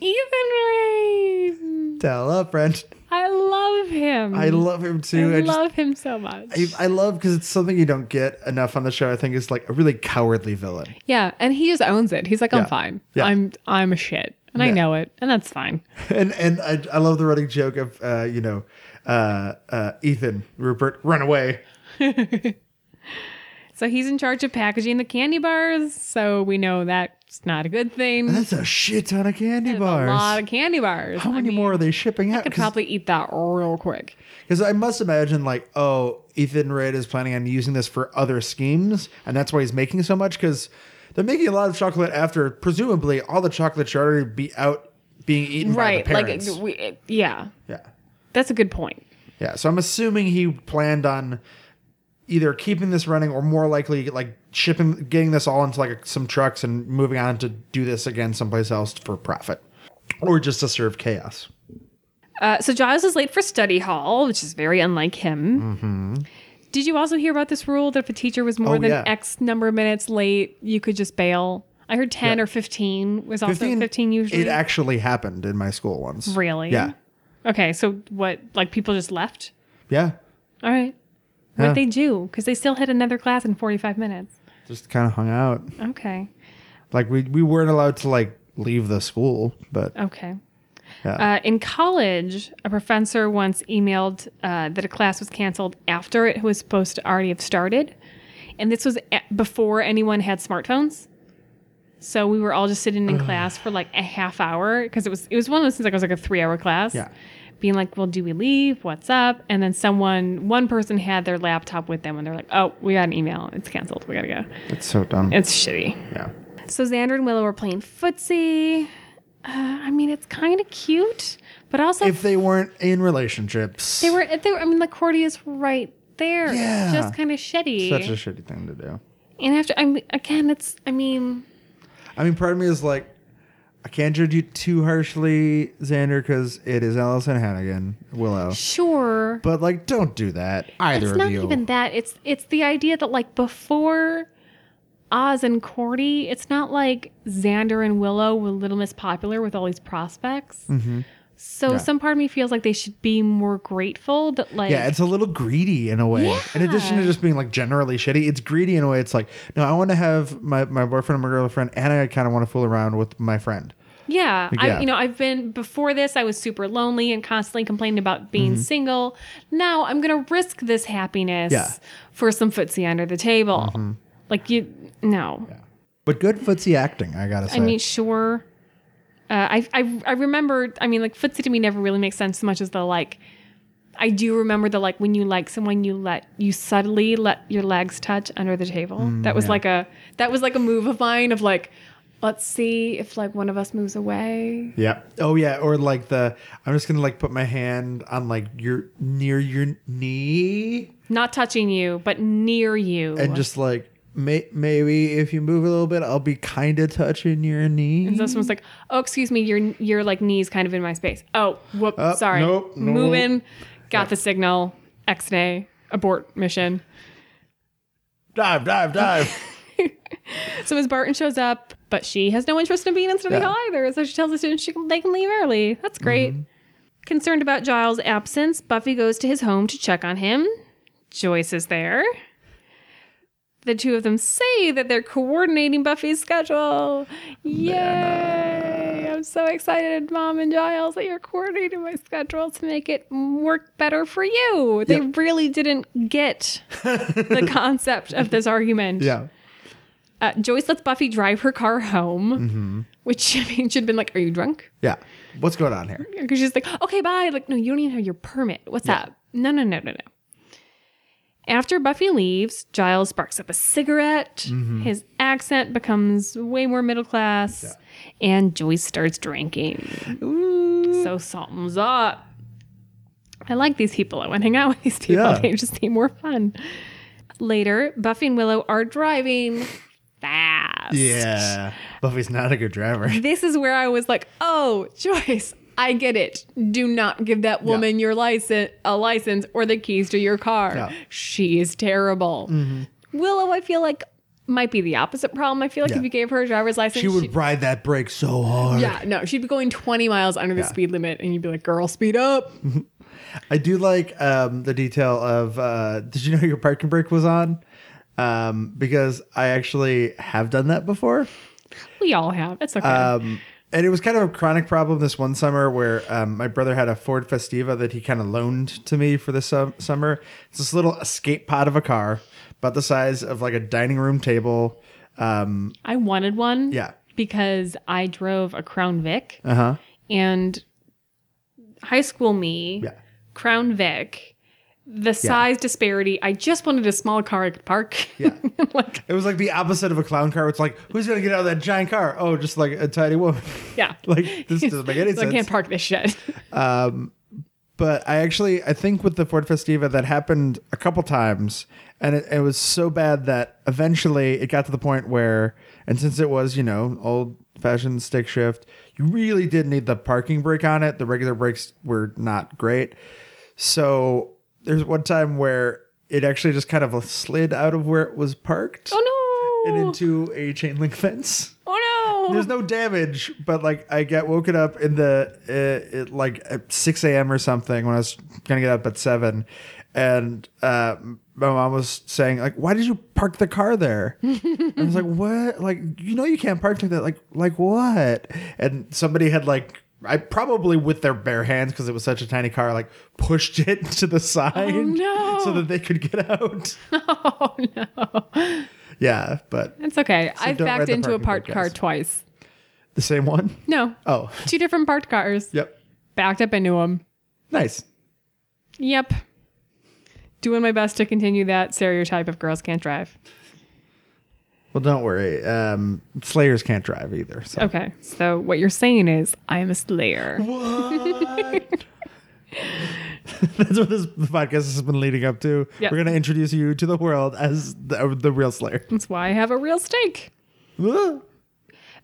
Ethan Rayne. Tell a friend. I love him. I love him too. I, I, just love him so much. I, I love because it's something you don't get enough on the show. I think is like a really cowardly villain. yeah, and he just owns it. He's like, I'm Yeah. fine. Yeah. I'm I'm a shit, and I know it, and that's fine. and and I, I love the running joke of uh, you know uh, uh, Ethan Rupert run away. So he's in charge of packaging the candy bars. So we know that's not a good thing. That's a shit ton of candy bars. A lot of candy bars. How I many mean, more are they shipping out? I could probably eat that real quick. Because I must imagine like oh Ethan Rayne is planning on using this for other schemes, and that's why he's making so much. Because they're making a lot of chocolate after presumably all the chocolate should already be out being eaten Right. by the Like, parents. we, yeah, yeah. that's a good point. Yeah, so I'm assuming he planned on either keeping this running or more likely like shipping, getting this all into like some trucks and moving on to do this again someplace else for profit, or just to serve chaos. Uh, so Giles is late for study hall, which is very unlike him. Did you also hear about this rule that if a teacher was more Oh, than yeah. X number of minutes late, you could just bail? I heard 10 Yeah. or 15 was also 15, usually. It actually happened in my school once. really? Yeah, Okay, so what, like people just left? yeah. All right. What'd Yeah. they do? Because they still had another class in 45 minutes. Just kind of hung out. Okay. Like we we weren't allowed to like leave the school, but Okay. yeah. Uh, in college, a professor once emailed uh, that a class was canceled after it was supposed to already have started. And this was a- before anyone had smartphones. So we were all just sitting in class for like a half hour because it was it was one of those things like it was like a three hour class. Yeah. Being like, well, do we leave? What's up? And then someone, one person had their laptop with them and they're like, oh, we got an email. It's canceled. We gotta go. it's so dumb. It's shitty. yeah. So Xander and Willow are playing footsie. Uh, I mean, it's kind of cute, but also If they weren't in relationships, they were. They were. I mean, the Cordy is right there. Yeah. It's just kind of shitty. such a shitty thing to do. and after, I mean, again, it's. I mean, I mean, part of me is like, I can't judge you too harshly, Xander, because it is Alyson Hannigan, Willow. sure. But like, don't do that. Either it's of not you. even that. It's it's the idea that like before Oz and Cordy, it's not like Xander and Willow were Little Miss Popular with all these prospects. Mm-hmm. So Yeah. some part of me feels like they should be more grateful that like yeah, it's a little greedy in a way. In addition to just being like generally shitty, it's greedy in a way. It's like, no, I want to have my, my boyfriend and my girlfriend, and I kind of want to fool around with my friend. Yeah, Like, I, you know, I've been before this. I was super lonely and constantly complaining about Mm-hmm. being single. Now I'm gonna risk this happiness Yeah. Mm-hmm. for some footsie under the table. Like you, no. But good footsie acting, I gotta say. I mean, sure. Uh, I, I I remember. I mean, like footsie to me never really makes sense so much as the like. I do remember the like when you like someone, you let you subtly let your legs touch under the table. that was Mm, yeah. like a that was like a move of mine of like, let's see if like one of us moves away. yeah. Oh yeah, or like the I'm just gonna like put my hand on like your near your knee not touching you, but near you. and just like may, maybe if you move a little bit, I'll be kind of touching your knee. and so someone's like, "Oh, excuse me, your your like knees kind of in my space." Oh, whoop, Oh, sorry. nope, nope. Moving, got the signal. X-nay, abort mission. dive, dive, dive. So Ms. Barton shows up, but she has no interest in being in study Yeah. hall either. So she tells the students she can, they can leave early. That's great. Mm-hmm. Concerned about Giles' absence, Buffy goes to his home to check on him. Joyce is there. The two of them say that they're coordinating Buffy's schedule. Yay! I'm so excited, Mom and Giles, that you're coordinating my schedule to make it work better for you. They Yep. really didn't get the concept of this argument. yeah. Uh, Joyce lets Buffy drive her car home. which I mean should have been like, "Are you drunk?" Yeah. What's going on here? Because she's like, "Okay, bye." Like, no, you don't even have your permit. What's up? No, no, no, no, no. After Buffy leaves, Giles sparks up a cigarette. Mm-hmm. His accent becomes way more middle class, and Joyce starts drinking. So something's up. I like these people. I want to hang out with these people. Yeah. They just seem more fun. Later, Buffy and Willow are driving fast. Yeah. Buffy's not a good driver. This is where I was like, "Oh, Joyce, I get it. Do not give that woman your license, a license, or the keys to your car. Yeah. She is terrible." Mm-hmm. Willow, I feel like might be the opposite problem. I feel like Yeah. if you gave her a driver's license, She would she'd- ride that brake so hard. yeah, no, she'd be going 20 miles under the speed limit, and you'd be like, "Girl, speed up." I do like um, the detail of uh, did you know your parking brake was on? Um, because I actually have done that before. we all have. It's okay. Um, and it was kind of a chronic problem this one summer where um, my brother had a Ford Festiva that he kind of loaned to me for the sum- summer. It's this little escape pod of a car, about the size of like a dining room table. Um, I wanted one. yeah. Because I drove a Crown Vic, Uh huh. and high school me, Yeah. Crown Vic, the size disparity. I just wanted a small car I could park. Yeah. like, It was like the opposite of a clown car. It's like, who's going to get out of that giant car? Oh, just like a tiny woman. yeah. like, this doesn't make any So I sense. can't park this shit. Um, but I actually I think with the Ford Festiva that happened a couple times, and it, it was so bad that eventually it got to the point where, and since it was you know old fashioned stick shift, you really did need the parking brake on it. The regular brakes were not great, so there's one time where it actually just kind of slid out of where it was parked oh no. and into a chain link fence. oh no. There's no damage, but like I get woken up in the uh, it, like at 6 a.m. or something when I was gonna get up at seven, and uh, my mom was saying like, "Why did you park the car there?" and I was like, "What? Like you know you can't park like that. Like like what?" And somebody had like. I probably with their bare hands because it was such a tiny car, like pushed it to the side Oh, no. so that they could get out. oh no. Yeah, but It's okay. I've backed into a parked car guys. twice. the same one. No, Oh, two different parked cars. yep, Backed up into them. nice. Yep. Doing my best to continue that stereotype of girls can't drive. Well, don't worry. Um, Slayers can't drive either. So. Okay, so what you're saying is I am a slayer. What? That's what this podcast has been leading up to. Yep. We're going to introduce you to the world as the, the real Slayer. That's why I have a real stake.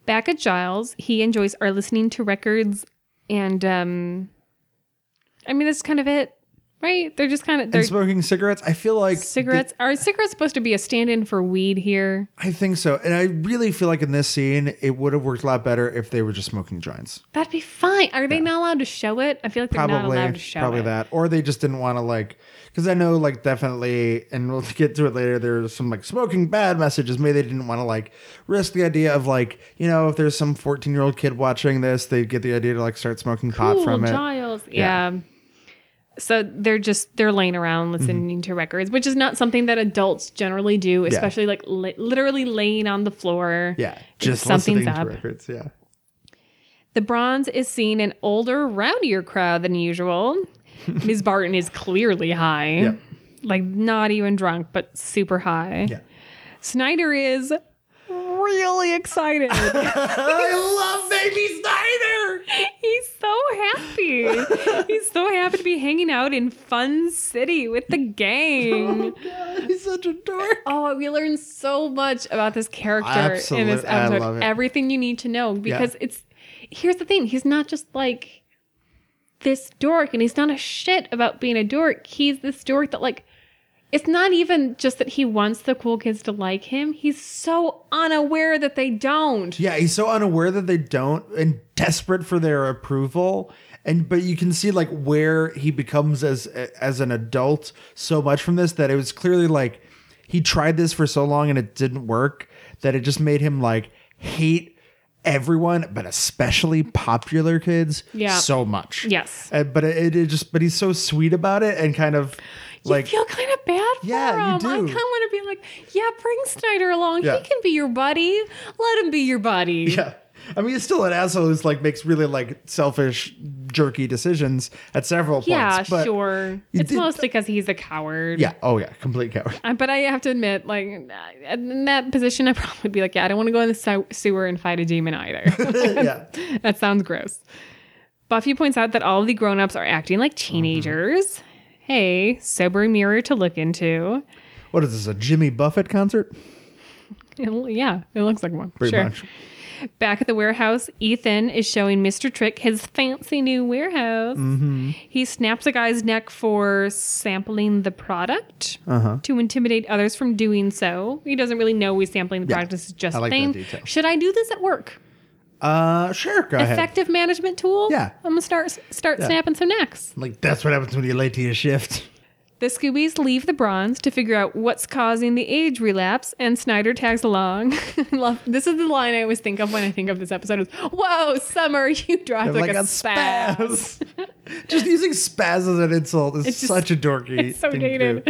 Back at Giles, he and Joyce are listening to records, and um, I mean that's kind of it, right? They're just kind of they're and smoking cigarettes. I feel like cigarettes. Are cigarettes supposed to be a stand-in for weed here? I think so, and I really feel like in this scene, it would have worked a lot better if they were just smoking joints. That'd be fine. Are they not allowed to show it? I feel like they're not Probably, allowed to show probably it. that, or they just didn't want to like. Because I know, like, definitely, and we'll get to it later. There's some like smoking bad messages. Maybe they didn't want to like risk the idea of like, you know, if there's some 14 year old kid watching this, they get the idea to like start smoking pot Cool, from it. Giles. Yeah. Yeah. So they're just they're laying around listening Mm-hmm. to records, which is not something that adults generally do, especially like li- literally laying on the floor. Yeah, just something's up. to records. Yeah. The bronze is seeing an older, rowdier crowd than usual. Ms. Barton is clearly high. Yep. Like not even drunk, but super high. Yeah. Snyder is really excited. I love Baby Snyder. He's so happy. He's so happy to be hanging out in Fun City with the gang. Oh God, he's such a dork. Oh, we learned so much about this character in Absolute- this I episode. love it. Everything you need to know because it's here's the thing, he's not just like this dork and he's not a shit about being a dork. He's this dork that like it's not even just that he wants the cool kids to like him. He's so unaware that they don't. Yeah, he's so unaware that they don't and desperate for their approval. And but you can see like where he becomes as as an adult so much from this that it was clearly like he tried this for so long and it didn't work that it just made him like hate everyone, but especially popular kids Yeah. so much. Yes. Uh, but it, it just but he's so sweet about it and kind of like you feel kind of bad for Yeah, you him. I kind of want to be like, yeah, bring Snyder along. Yeah. He can be your buddy. Let him be your buddy. Yeah. I mean, he's still an asshole who's like makes really like selfish, jerky decisions at several points. Yeah, sure. It's did- mostly because he's a coward. Yeah. Oh yeah. Complete coward. Uh, But I have to admit, like in that position, I probably would be like, yeah, I don't want to go in the sew- sewer and fight a demon either. yeah. that sounds gross. Buffy points out that all of the grown-ups are acting like teenagers. Hey, sobering mirror to look into. What is this? A Jimmy Buffett concert? It- yeah, it looks like one. Pretty sure. much. Back at the warehouse, Ethan is showing Mr. Trick his fancy new warehouse. Mm-hmm. He snaps a guy's neck for sampling the product Uh-huh. to intimidate others from doing so. He doesn't really know he's sampling the product. This is just I like a that thing. Should I do this at work? Uh, sure. Go ahead. Effective management tool? Yeah. I'm to start start Yeah. snapping some necks. Like that's what happens when you're late to your shift. The Scoobies leave the bronze to figure out what's causing the age relapse, and Snyder tags along. Love this is the line I always think of when I think of this episode. Is Whoa, Summer, you drive like, a, spaz. spaz. Just using spaz as an insult is It's just- such a dorky. It's so dated.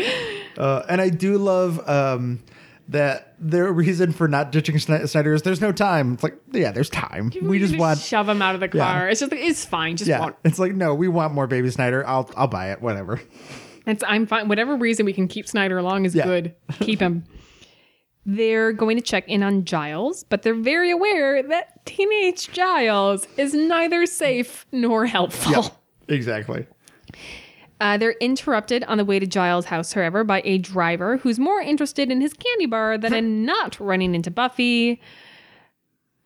Uh, and I do love um, that their reason for not ditching Snyder is there's no time. It's like, yeah, there's time. We just want, shove him out of the Yeah. car. It's just it's fine. Just yeah. want. It's like, no, we want more Baby Snyder. I'll, I'll buy it. Whatever. It's I'm fine. Whatever reason we can keep Snyder along is Yeah. good. Keep him. They're going to check in on Giles, but they're very aware that teenage Giles is neither safe nor helpful. Exactly. Uh, they're interrupted on the way to Giles' house, however, by a driver who's more interested in his candy bar than in not running into Buffy.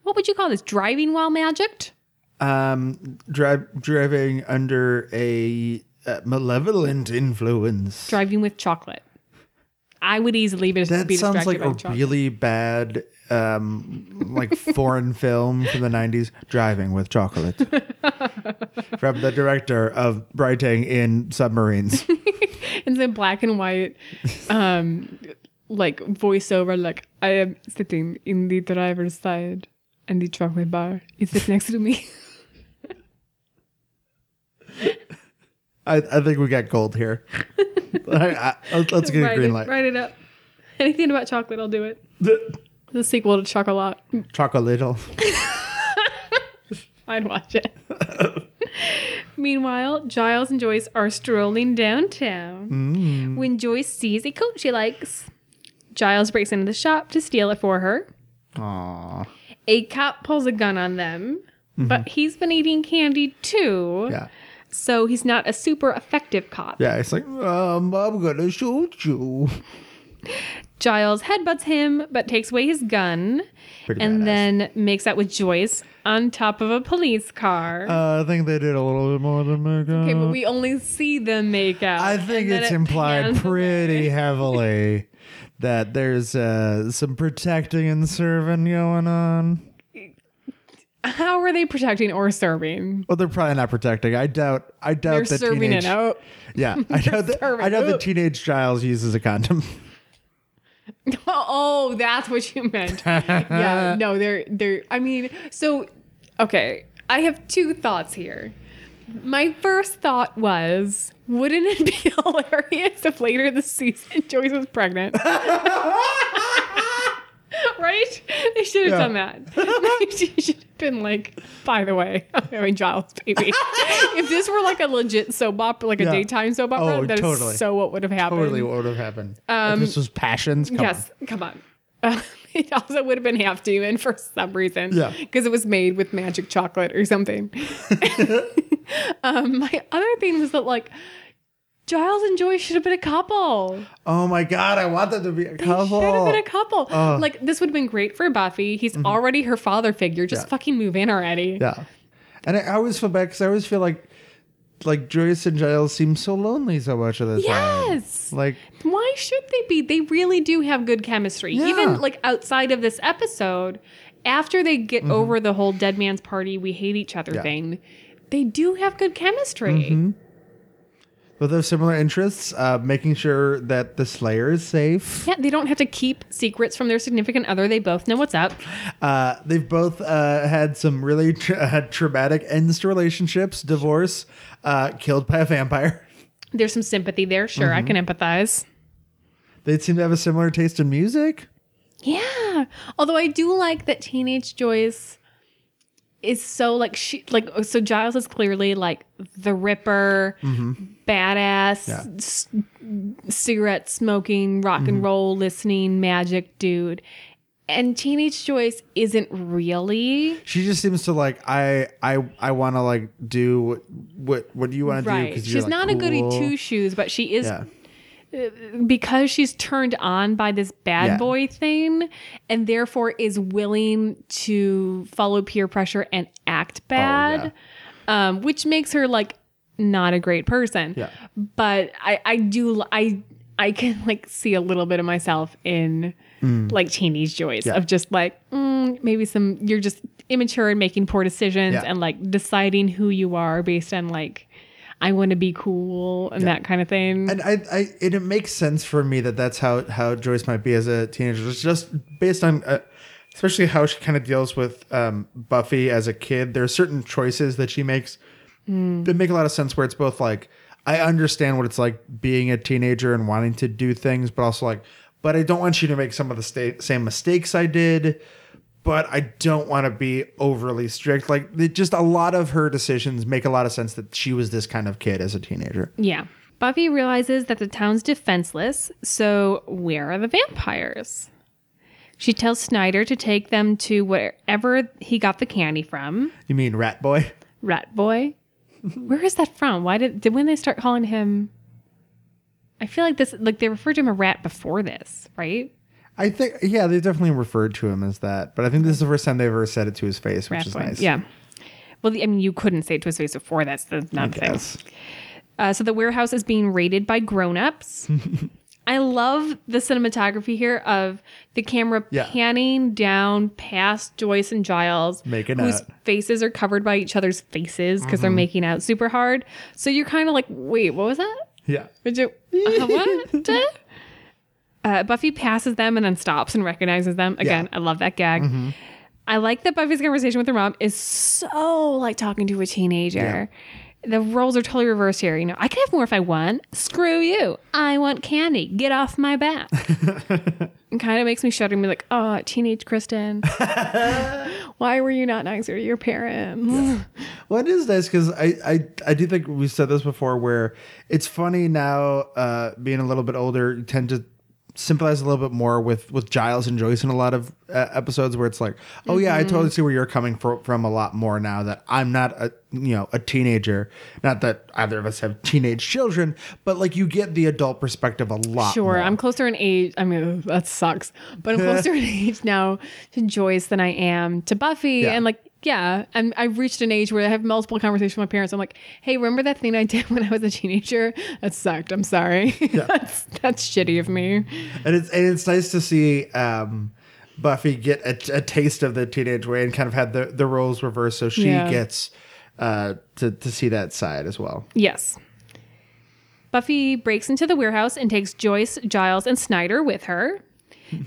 What would you call this? Driving while magicked? Um, drive, driving under a uh, malevolent influence. Driving with chocolate. I would easily be, That be sounds like a chocolate. really bad, um, like foreign film from the '90s. Driving with chocolate, from the director of writing in submarines. It's in black and white, um, like voiceover. Like I am sitting in the driver's side, and the chocolate bar is next to me. I, I think we got gold here. I, I, let's- let's get a write, green it, light. write it up. Anything about chocolate, I'll do it. The sequel to Chocolat. Chocolate. I'd watch it. Meanwhile, Giles and Joyce are strolling downtown mm. when Joyce sees a coat she likes. Giles breaks into the shop to steal it for her. Aww. A cop pulls a gun on them, mm-hmm. but he's been eating candy too. Yeah. So he's not a super effective cop. Yeah. It's like, um, I'm gonna shoot you. Giles headbutts him, but takes away his gun Pretty and badass. then makes out with Joyce on top of a police car. Uh, I think they did a little bit more than make okay, but we only see them make out. I think and it's it implied pretty heavily that there's uh, some protecting and serving going on. How are they protecting or serving? Well, they're probably not protecting. I doubt. I doubt They're that serving teenage. it out. Yeah, I doubt that. serving I doubt that teenage Giles uses a condom. Oh, that's what you meant. yeah, no, they're they're. I mean, so okay, I have two thoughts here. My first thought was, wouldn't it be hilarious if later this season Joyce was pregnant? right? They should have Yeah. done that. she should have been like, by the way, I'm having Giles' baby. if this were like a legit soap opera, like a Yeah. daytime soap opera, Oh, that is totally. so what would have happened. totally what would have happened. if this was passions. Come yes, come on. Uh, it also would have been half demon for some reason. Yeah. Because it was made with magic chocolate or something. um, my other thing was that, like, Giles and Joyce should have been a couple. Oh my god, I want them to be a couple. They should have been a couple. like, this would have been great for Buffy. He's already her father figure. Just Mm-hmm. Yeah. fucking move in already. yeah, and I, I always feel bad because I always feel like like Joyce and Giles seem so lonely so much of the time. Yes. Like Why should they be? They really do have good chemistry. Yeah. Even like outside of this episode, after they get Mm-hmm. over the whole dead man's party, we hate each other Yeah. thing, they do have good chemistry. Mm-hmm. Both those similar interests, uh, making sure that the Slayer is safe. Yeah, they don't have to keep secrets from their significant other. They both know what's up. Uh, they've both uh, had some really tra- uh, traumatic ends to relationships, divorce, uh, killed by a vampire. There's some sympathy there. Sure, Mm-hmm. I can empathize. They seem to have a similar taste in music. Yeah. Although I do like that teenage Joyce is so like she like so Giles is clearly like the ripper, badass, Mm-hmm. Yeah. s- cigarette smoking, rock Mm-hmm. and roll listening magic dude. And teenage Joyce isn't really She just seems to like I I I want to like do what what, what do you want to do right. She's not a goody two shoes, but she is Yeah. Because she's turned on by this bad Yeah. boy thing and therefore is willing to follow peer pressure and act bad um, which makes her like not a great person Yeah. but i i do i i can like see a little bit of myself in like teenage Joyce Mm. Yeah. of just like mm, maybe some you're just immature and making poor decisions Yeah. and like deciding who you are based on like I want to be cool and that kind of thing. And I, I, and it makes sense for me that that's how how Joyce might be as a teenager. It's just based on, uh, especially how she kind of deals with um, Buffy as a kid. There are certain choices that she makes that make a lot of sense. Where it's both like I understand what it's like being a teenager and wanting to do things, but also like, but I don't want you to make some of the sta- same mistakes I did. But I don't want to be overly strict. Like, just a lot of her decisions make a lot of sense that she was this kind of kid as a teenager. Yeah. Buffy realizes that the town's defenseless, so where are the vampires? She tells Snyder to take them to wherever he got the candy from. You mean Rat Boy? Rat Boy. Where is that from? Why did did when they start calling him? I feel like this like they referred to him a rat before this, right? I think, yeah, they definitely referred to him as that, but I think this is the first time they've ever said it to his face, which is Boy. nice. Yeah. Well, I mean, you couldn't say it to his face before. That's the not thing. Uh, so the warehouse is being raided by grown-ups. I love the cinematography here of the camera Yeah. panning down past Joyce and Giles, Making whose out. faces are covered by each other's faces because Mm-hmm. they're making out super hard. So you're kind of like, wait, what was that? Yeah. Would you? Uh, what? Uh, Buffy passes them and then stops and recognizes them. Again, Yeah. I love that gag. Mm-hmm. I like that Buffy's conversation with her mom is so like talking to a teenager. The roles are totally reversed here. You know, I can have more if I want. Screw you. I want candy. Get off my back. it kind of makes me shudder and be like, oh, teenage Kristen. Why were you not nicer to your parents? Well, it is nice because I, I, I do think we said this before where it's funny now, uh, being a little bit older, you tend to sympathize a little bit more with, with Giles and Joyce in a lot of uh, episodes where it's like, oh yeah, I totally see where you're coming fro- from a lot more now that I'm not a, you know, a teenager. Not that either of us have teenage children, but like you get the adult perspective a lot. Sure, more. I'm closer in age. I mean, that sucks. But I'm closer in age now to Joyce than I am to Buffy. Yeah. And like, yeah, and I've reached an age where I have multiple conversations with my parents. I'm like, hey, remember that thing I did when I was a teenager? That sucked. I'm sorry. that's that's shitty of me. and it's and it's nice to see um, Buffy get a, a taste of the teenage way and kind of had the the roles reversed, so she Yeah. gets uh, to to see that side as well. Yes. Buffy breaks into the warehouse and takes Joyce, Giles, and Snyder with her.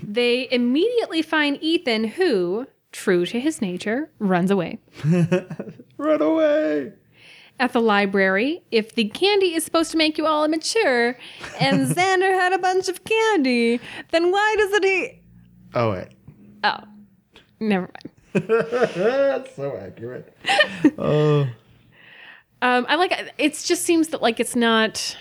they immediately find Ethan, who, true to his nature, runs away. Run away! at the library if the candy is supposed to make you all immature and Xander had a bunch of candy, then why doesn't he? Oh wait, Oh, never mind. that's so accurate. oh, Um, I like it. Just seems that like it's not.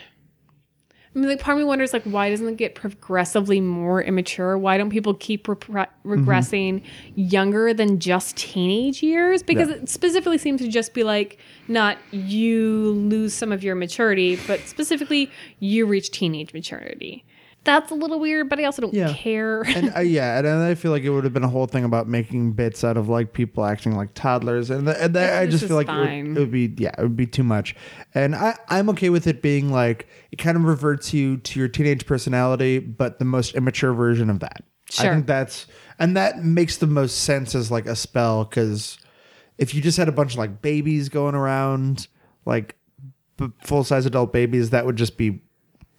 I mean, like part of me wonders like why doesn't it get progressively more immature? Why don't people keep repre- regressing younger than just teenage years? Because Yeah. it specifically seems to just be like not you lose some of your maturity, but specifically you reach teenage maturity. That's a little weird, but I also don't Yeah. care. and uh, yeah, and I feel like it would have been a whole thing about making bits out of like people acting like toddlers, and, th- and I just feel like it would, it would be yeah, it would be too much. And I I'm okay with it being like it kind of reverts you to your teenage personality, but the most immature version of that. Sure. I think that's and that makes the most sense as like a spell because if you just had a bunch of like babies going around, like b- full size adult babies, that would just be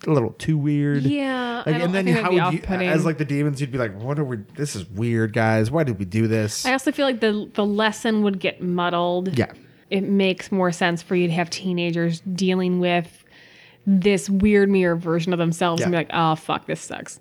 a little too weird. yeah, Like, and then how would you, as like the demons, you'd be like, "What are we? This is weird, guys. Why did we do this?" I also feel like the the lesson would get muddled. yeah, it makes more sense for you to have teenagers dealing with this weird mirror version of themselves and be like, oh fuck, this sucks.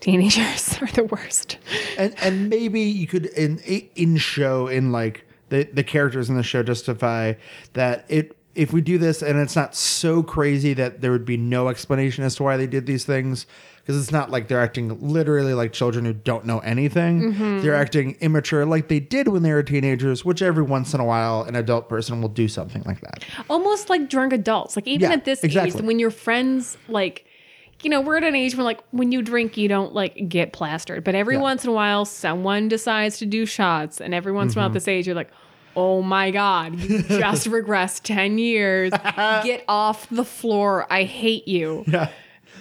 Teenagers are the worst. and and maybe you could in in show in like the the characters in the show justify that it if we do this and it's not so crazy that there would be no explanation as to why they did these things because it's not like they're acting literally like children who don't know anything. They're acting immature like they did when they were teenagers, which every once in a while an adult person will do something like that. almost like drunk adults. Like even Yeah, at this exactly. age, when your friends like, you know, we're at an age where like when you drink, you don't like get plastered. But every Yeah. once in a while, someone decides to do shots, and every once in a Mm-hmm. while at this age, you're like. Oh my God, you just regressed 10 years. Get off the floor. I hate you. Yeah.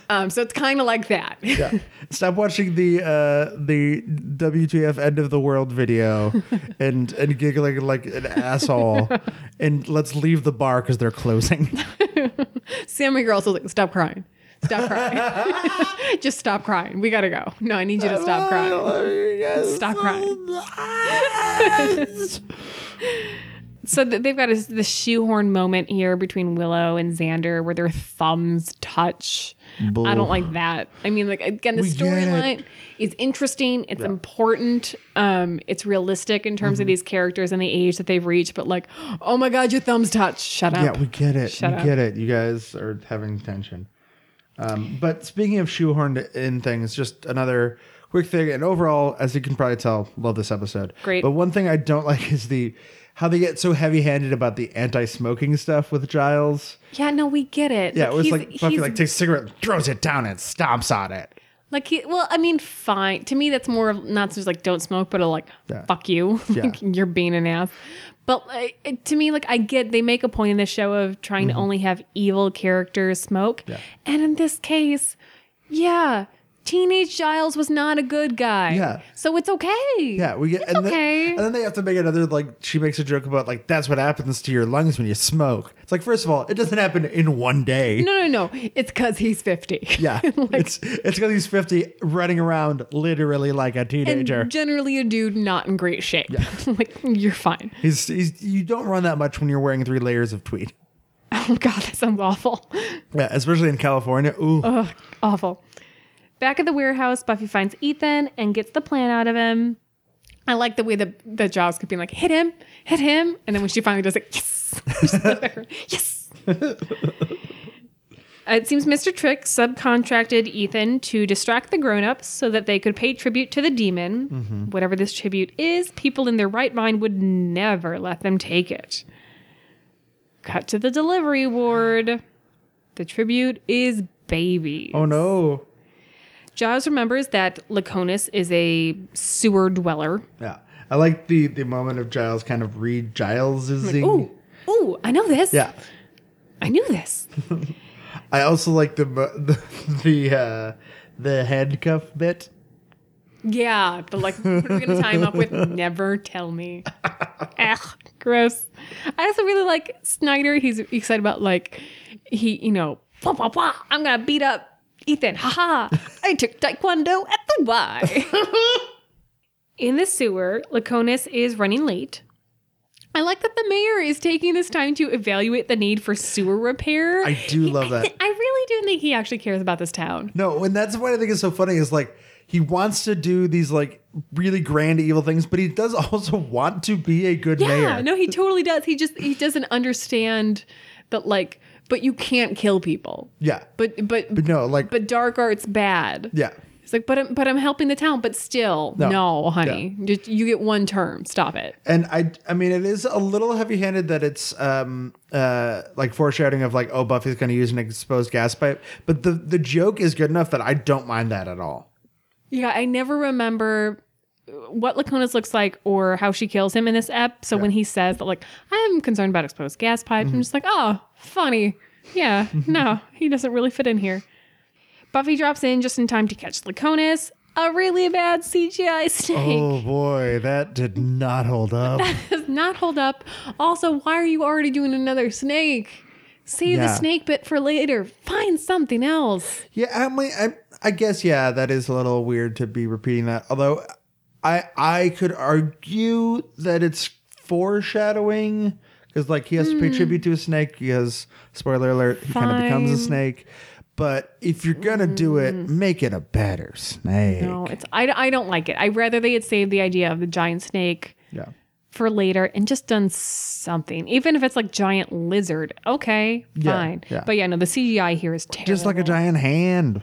Um, so it's kind of like that. Yeah. Stop watching the uh the WTF end of the world video and and giggling like an asshole and let's leave the bar because they're closing. Sammy girls was like, stop crying. Stop crying. just stop crying. We got to go. No, I need you to stop crying. Stop crying. So they've got a, the shoehorn moment here between Willow and Xander where their thumbs touch. I don't like that. I mean, like again, the storyline is interesting. It's important. Um, it's realistic in terms Mm-hmm. of these characters and the age that they've reached. But like, oh my god, your thumbs touch. Shut up. Yeah, we get it. Shut we up. get it. You guys are having tension. Um, but speaking of shoehorned in things, just another quick thing. And overall, as you can probably tell, love this episode. Great. But one thing I don't like is the how they get so heavy-handed about the anti-smoking stuff with Giles. yeah, no, we get it. Yeah, it was he's- like Buffy he's like takes a cigarette, throws it down, and stomps on it. Like he, well, I mean, fine. To me, that's more of not just like don't smoke, but a like Yeah. fuck you, like you're being an ass. But like, it- to me, like I get they make a point in the show of trying to only have evil characters smoke, Mm-hmm. Yeah. and in this case, yeah, teenage Giles was not a good guy. Yeah. so it's okay. Yeah, we get It's and, then, okay. and then they have to make another like she makes a joke about like that's what happens to your lungs when you smoke. It's like first of all, it doesn't happen in one day. No, no, no. It's because he's fifty. Yeah, it's it's because he's fifty, running around literally like a teenager. And generally a dude not in great shape. Yeah. like you're fine. he's he's you don't run that much when you're wearing three layers of tweed. Oh god, that sounds awful. Yeah, especially in California. Ooh, Ugh, awful. Back at the warehouse, Buffy finds Ethan and gets the plan out of him. I like the way the, that Giles could be like, hit him, hit him, and then when she finally does it, yes, yes. It seems Mr. Trick subcontracted Ethan to distract the grown-ups so that they could pay tribute to the demon. Mm-hmm. Whatever this tribute is, people in their right mind would never let them take it. Cut to the delivery ward. The tribute is babies. oh no. Giles remembers that Lurconis is a sewer dweller. Yeah, I like the the moment of Giles kind of read Giles's. Ooh, ooh, I know this. Yeah, I knew this. I also like the the the, uh, the handcuff bit. Yeah, the like, what are we gonna tie him up with? Never tell me. Ugh, gross. I also really like Snyder. He's excited about like he, you know, blah, blah, blah, I'm gonna beat up Ethan. Haha. I took Taekwondo at the Y. In the sewer, Lurconis is running late. I like that the mayor is taking this time to evaluate the need for sewer repair. I do love that. I really do think he actually cares about this town. No, and that's what I think is so funny is like he wants to do these like really grand evil things, but he does also want to be a good Yeah, mayor. Yeah, no, he totally does. He just he doesn't understand that like, but you can't kill people. Yeah, But but but no, like but dark art's bad. yeah, It's like, but I'm, but I'm helping the town. But still, No. no, honey, Just- you get one term. Stop it. and I I mean it is a little heavy handed that it's um uh like foreshadowing of like oh Buffy's going to use an exposed gas pipe, but the the joke is good enough that I don't mind that at all. Yeah, I never remember what Lurconis looks like or how she kills him in this ep. So when he says that, like, I'm concerned about exposed gas pipes, Mm-hmm. I'm just like, oh, funny. Yeah, no, he doesn't really fit in here. Buffy drops in just in time to catch Laconis, a really bad CGI snake. Oh boy, that did not hold up. that Does not hold up. Also, why are you already doing another snake? Save the snake bit for later. Find something else. Yeah, I mean, I, I guess yeah, that is a little weird to be repeating that. Although, I I could argue that it's foreshadowing because like he has to pay Hmm. tribute to a snake because spoiler alert, he kind of becomes a Fine. snake. But if you're gonna do it, make it a better snake. Hmm. No, it's I, I don't like it. I'd rather they had saved the idea of the giant snake Yeah. for later and just done something. Even if it's like giant lizard, okay, Yeah, fine. yeah. But yeah, no, the CGI here is terrible. Just like a giant hand.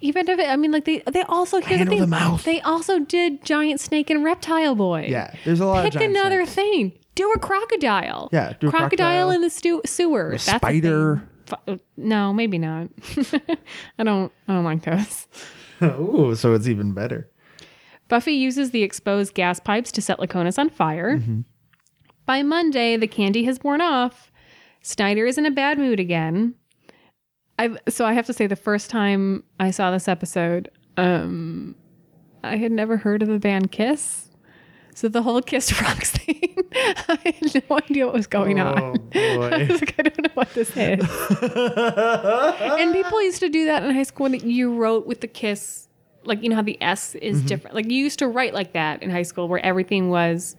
Even if it, I mean, like they they also here's the thing. the mouth. They also did giant snake and reptile boy. Yeah, there's a lot of Pick giant another snakes. thing. Do a crocodile. Yeah, do a crocodile, crocodile. in the stu- sewers. That's a spider. thing. Uh, No, maybe not. I don't. I don't like those. Ooh, so it's even better. Buffy uses the exposed gas pipes to set Lurconis on fire. By Monday, the candy has worn off. Snyder is in a bad mood again. I so I have to say the first time I saw this episode, um, I had never heard of the band Kiss. So the whole Kiss Rocks thing, I had no idea what was going Oh on. I boy. was like, I don't know what this is. and people used to do that in high school when you wrote with the kiss like you know how the s is Mm-hmm. different like you used to write like that in high school where everything was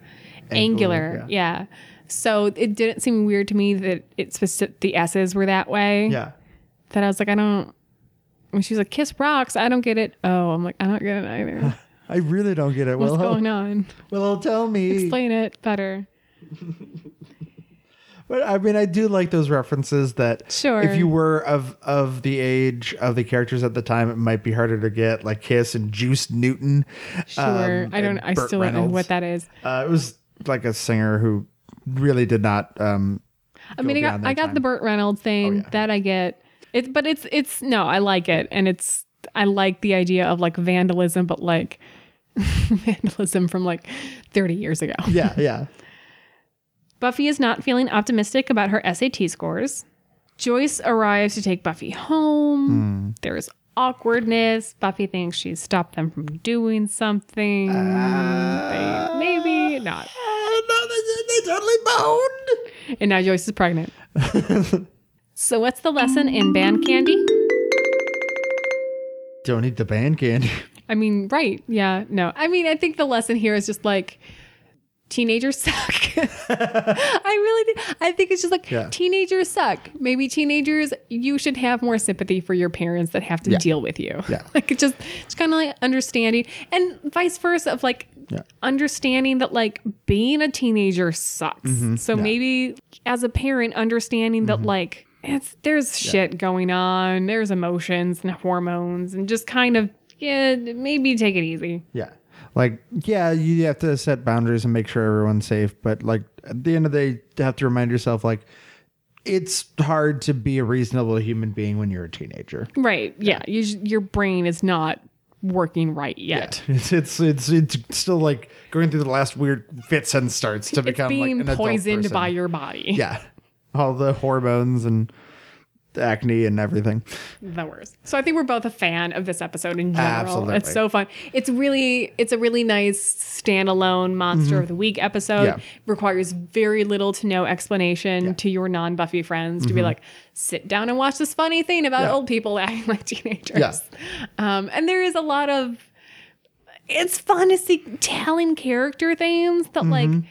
Angular, angular, yeah. so it didn't seem weird to me that it specific the s's were that way yeah. That i was like i don't when she's like kiss rocks i don't get it oh i'm like i don't get it either I really don't get it. what's Willow. going on Willow, tell me. explain it better But I mean, I do like those references that Sure. if you were of of the age of the characters at the time, it might be harder to get, like Kiss and Juice Newton. sure um, i don't i Burt still don't know what that is Uh, it was like a singer who really did not. Um, I mean, I got I got the Burt Reynolds thing Oh, yeah. that I get. It, but it's it's no, I like it, and it's I like the idea of like vandalism, but like vandalism from like thirty years ago. yeah, yeah. Buffy is not feeling optimistic about her SAT scores. Joyce arrives to take Buffy home. Hmm. There's awkwardness. Buffy thinks she's stopped them from doing something. Uh, they, maybe not. no, they, they totally boned. And now Joyce is pregnant. so what's the lesson in band candy? Don't eat the band candy. I mean, right. Yeah. No. I mean, I think the lesson here is just like teenagers suck. I really think I think it's just like Yeah. teenagers suck. Maybe teenagers you should have more sympathy for your parents that have to Yeah. deal with you. Yeah. Like it just it's kind of like understanding and vice versa of like Yeah. understanding that like being a teenager sucks. So Mm-hmm. Mm-hmm. maybe as a parent understanding that like it's there's shit going on, there's emotions and hormones and just kind of yeah, maybe take it easy. Yeah. Like, yeah, you have to set boundaries and make sure everyone's safe. But, like, at the end of the day, you have to remind yourself, like, it's hard to be a reasonable human being when you're a teenager. Right. Yeah. You, j- your brain is not working right yet. It's, it's it's it's still like going through the last weird fits and starts to It's become being like an poisoned by your body. yeah, all the hormones and the acne and everything. the worst. So I think we're both a fan of this episode in general. Absolutely. It's so fun. It's really it's a really nice standalone monster of the week episode. Mm-hmm. Yeah. Requires very little to no explanation to your non-Buffy friends to be like, sit down and watch this funny thing about Mm-hmm. Yeah. old people acting like teenagers. Yeah. Um, and there is a lot of it's fun to see telling character themes that like Mm-hmm.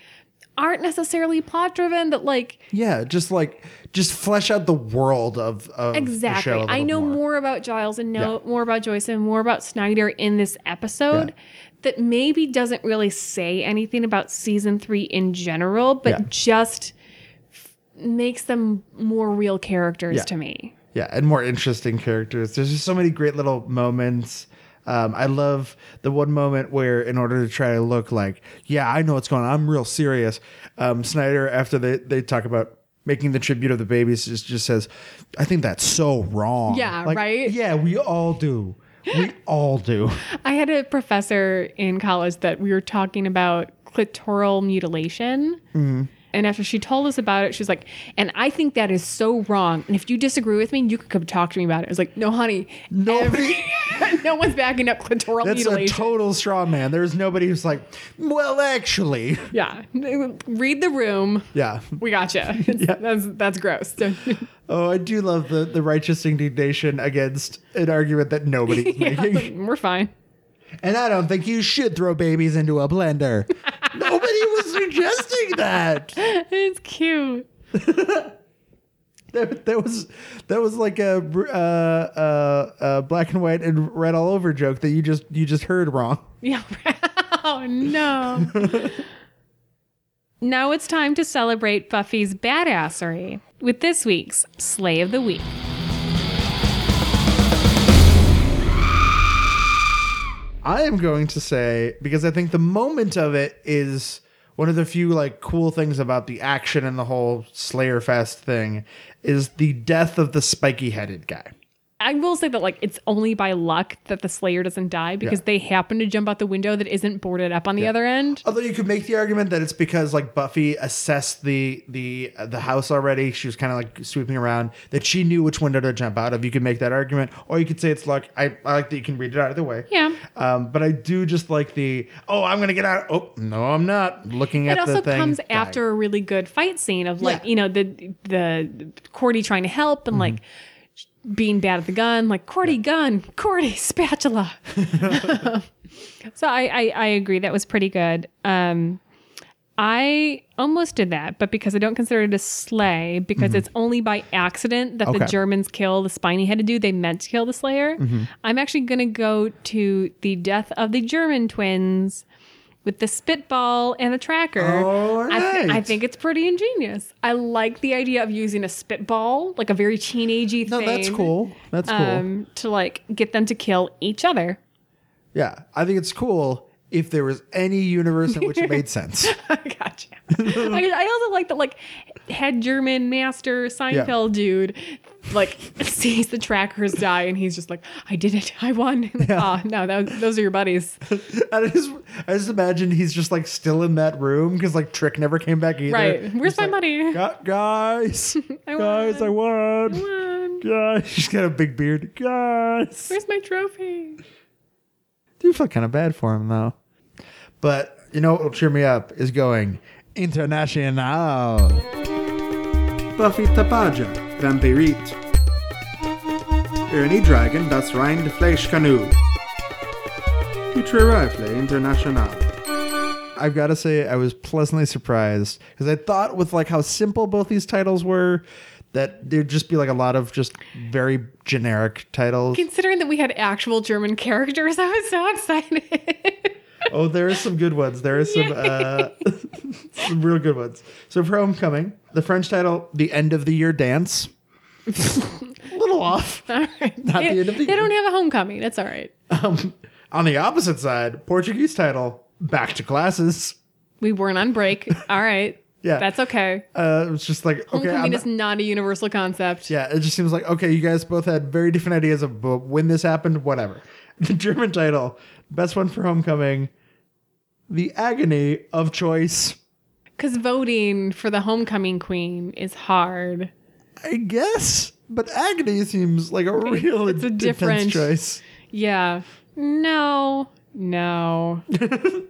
Aren't necessarily plot driven that like Yeah, just like just flesh out the world of, of Exactly. I know more. more. about Giles and know Yeah. more about Joyce and more about Snyder in this episode Yeah. that maybe doesn't really say anything about season three in general, but Yeah. just f- makes them more real characters to me. Yeah, and more interesting characters. There's just so many great little moments. Um, I love the one moment where, in order to try to look like, yeah, I know what's going on. I'm real serious. Um, Snyder, after they, they talk about making the tribute of the babies, just, just says, I think that's so wrong. Yeah, Like, right? Yeah, we all do. We all do. I had a professor in college that we were talking about clitoral mutilation. Mm-hmm. And after she told us about it, she was like, and I think that is so wrong. And if you disagree with me, you could come talk to me about it. I was like, no, honey. Nobody. no one's backing up clitoral That's a total straw man. There's nobody who's like, well, actually. yeah. Read the room. Yeah. We gotcha. yeah. That's that's gross. Oh, I do love the, the righteous indignation against an argument that nobody's making. yeah, we're fine. And I don't think you should throw babies into a blender. Suggesting that. It's cute. There was that was like a uh, uh, uh, black and white and red all over joke that you just you just heard wrong. Yeah. oh no. Now it's time to celebrate Buffy's badassery with this week's Slay of the Week. I am going to say because I think the moment of it is one of the few like cool things about the action and the whole Slayer Fest thing is the death of the spiky headed guy. I will say that like it's only by luck that the Slayer doesn't die because Yeah. they happen to jump out the window that isn't boarded up on the other end. Although you could make the argument that it's because like Buffy assessed the the uh, the house already, she was kind of like sweeping around that she knew which window to jump out of. You could make that argument, or you could say it's luck. I, I like that you can read it either way. Yeah. Um, but I do just like the oh I'm gonna get out. Oh no I'm not looking It at also the thing. It also comes after a really good fight scene of like Yeah. you know the the Cordy trying to help and like being bad at the gun, like Cordy gun, Cordy spatula. so I, I I agree that was pretty good. Um, I almost did that, but because I don't consider it a slay, because it's only by accident that the Germans kill the spiny headed dude. They meant to kill the Slayer. I'm actually going to go to the death of the German twins with the spitball and the tracker. All I, th- I think it's pretty ingenious. I like the idea of using a spitball, like a very teenagey No, thing. No, that's cool. That's cool. Um, to like get them to kill each other. yeah, I think it's cool if there was any universe in which it made sense. I, I also like that, like, head German master Seinfeld dude, like, sees the trackers die and he's just like, I did it. I won. Ah, no, that, those are your buddies. I just, I just imagine he's just like still in that room because like Trick never came back either. Right. Where's my like, money? Guys, I guys, I won. won. Won. Guys, she's got a big beard. Guys, Where's my trophy? do you feel kind of bad for him though. But you know what will cheer me up is going international. Buffy Tapaja, Vampirit. Ernie Dragon, das rein de Fleisch Canoe. Die Rifle International. I've got to say, I was pleasantly surprised because I thought with like how simple both these titles were, that there'd just be like a lot of just very generic titles. Considering that we had actual German characters, I was so excited. Oh, there are some good ones. There are some uh, some real good ones. So for Homecoming, the French title, "The End of the Year Dance." a little off. all right. Not they, the end of the they year. don't have a homecoming. That's all right. Um, on the opposite side, Portuguese title, "Back to Classes." We weren't on break. All right. Yeah. That's okay. Uh, it's just like okay, Homecoming I'm is not a universal concept. Yeah, it just seems like okay, you guys both had very different ideas of when this happened, whatever. The German title, best one for Homecoming, The Agony of Choice. Because voting for the homecoming queen is hard. I guess, but Agony seems like a real It's a different- choice. Yeah. No. No.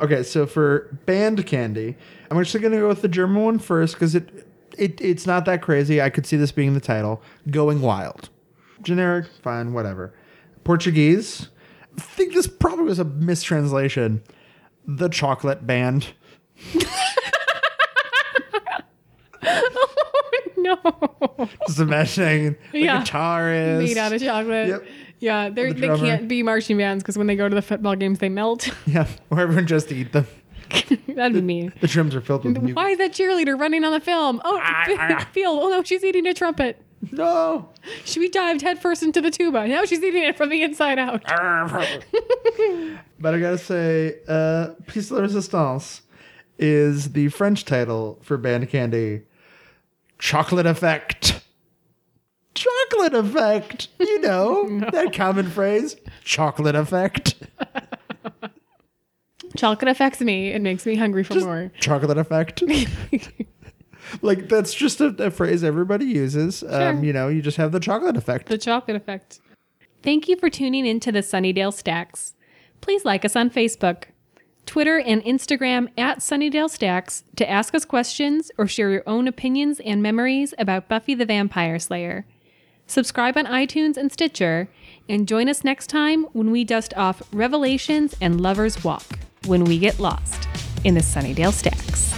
Okay, so for Band Candy, I'm actually going to go with the German one first because it, it it's not that crazy. I could see this being the title. Going Wild. Generic, fine, whatever. Portuguese, think this probably was a mistranslation. The Chocolate Band. no. Just imagining the Yeah. guitarist. Made out of chocolate. Yep. Yeah, The they can't be marching bands because when they go to the football games, they melt. Yeah, or everyone just eat them. That'd be me. The trims are filled with. Why is that cheerleader running on the film? Oh, Ah, field. Oh no, she's eating a trumpet. No. She we dived headfirst into the tuba. Now she's eating it from the inside out. But I gotta say, uh, Piece de la Resistance is the French title for Band Candy. Chocolate Effect. Chocolate Effect. You know, that common phrase. Chocolate Effect. Chocolate affects me. It makes me hungry for Just more. chocolate Effect. Like, that's just a, a phrase everybody uses. Um, Sure. you know, you just have the chocolate effect. The chocolate effect. Thank you for tuning in to the Sunnydale Stacks. Please like us on Facebook, Twitter, and Instagram at Sunnydale Stacks to ask us questions or share your own opinions and memories about Buffy the Vampire Slayer. Subscribe on iTunes and Stitcher, and join us next time when we dust off Revelations and Lover's Walk when we get lost in the Sunnydale Stacks.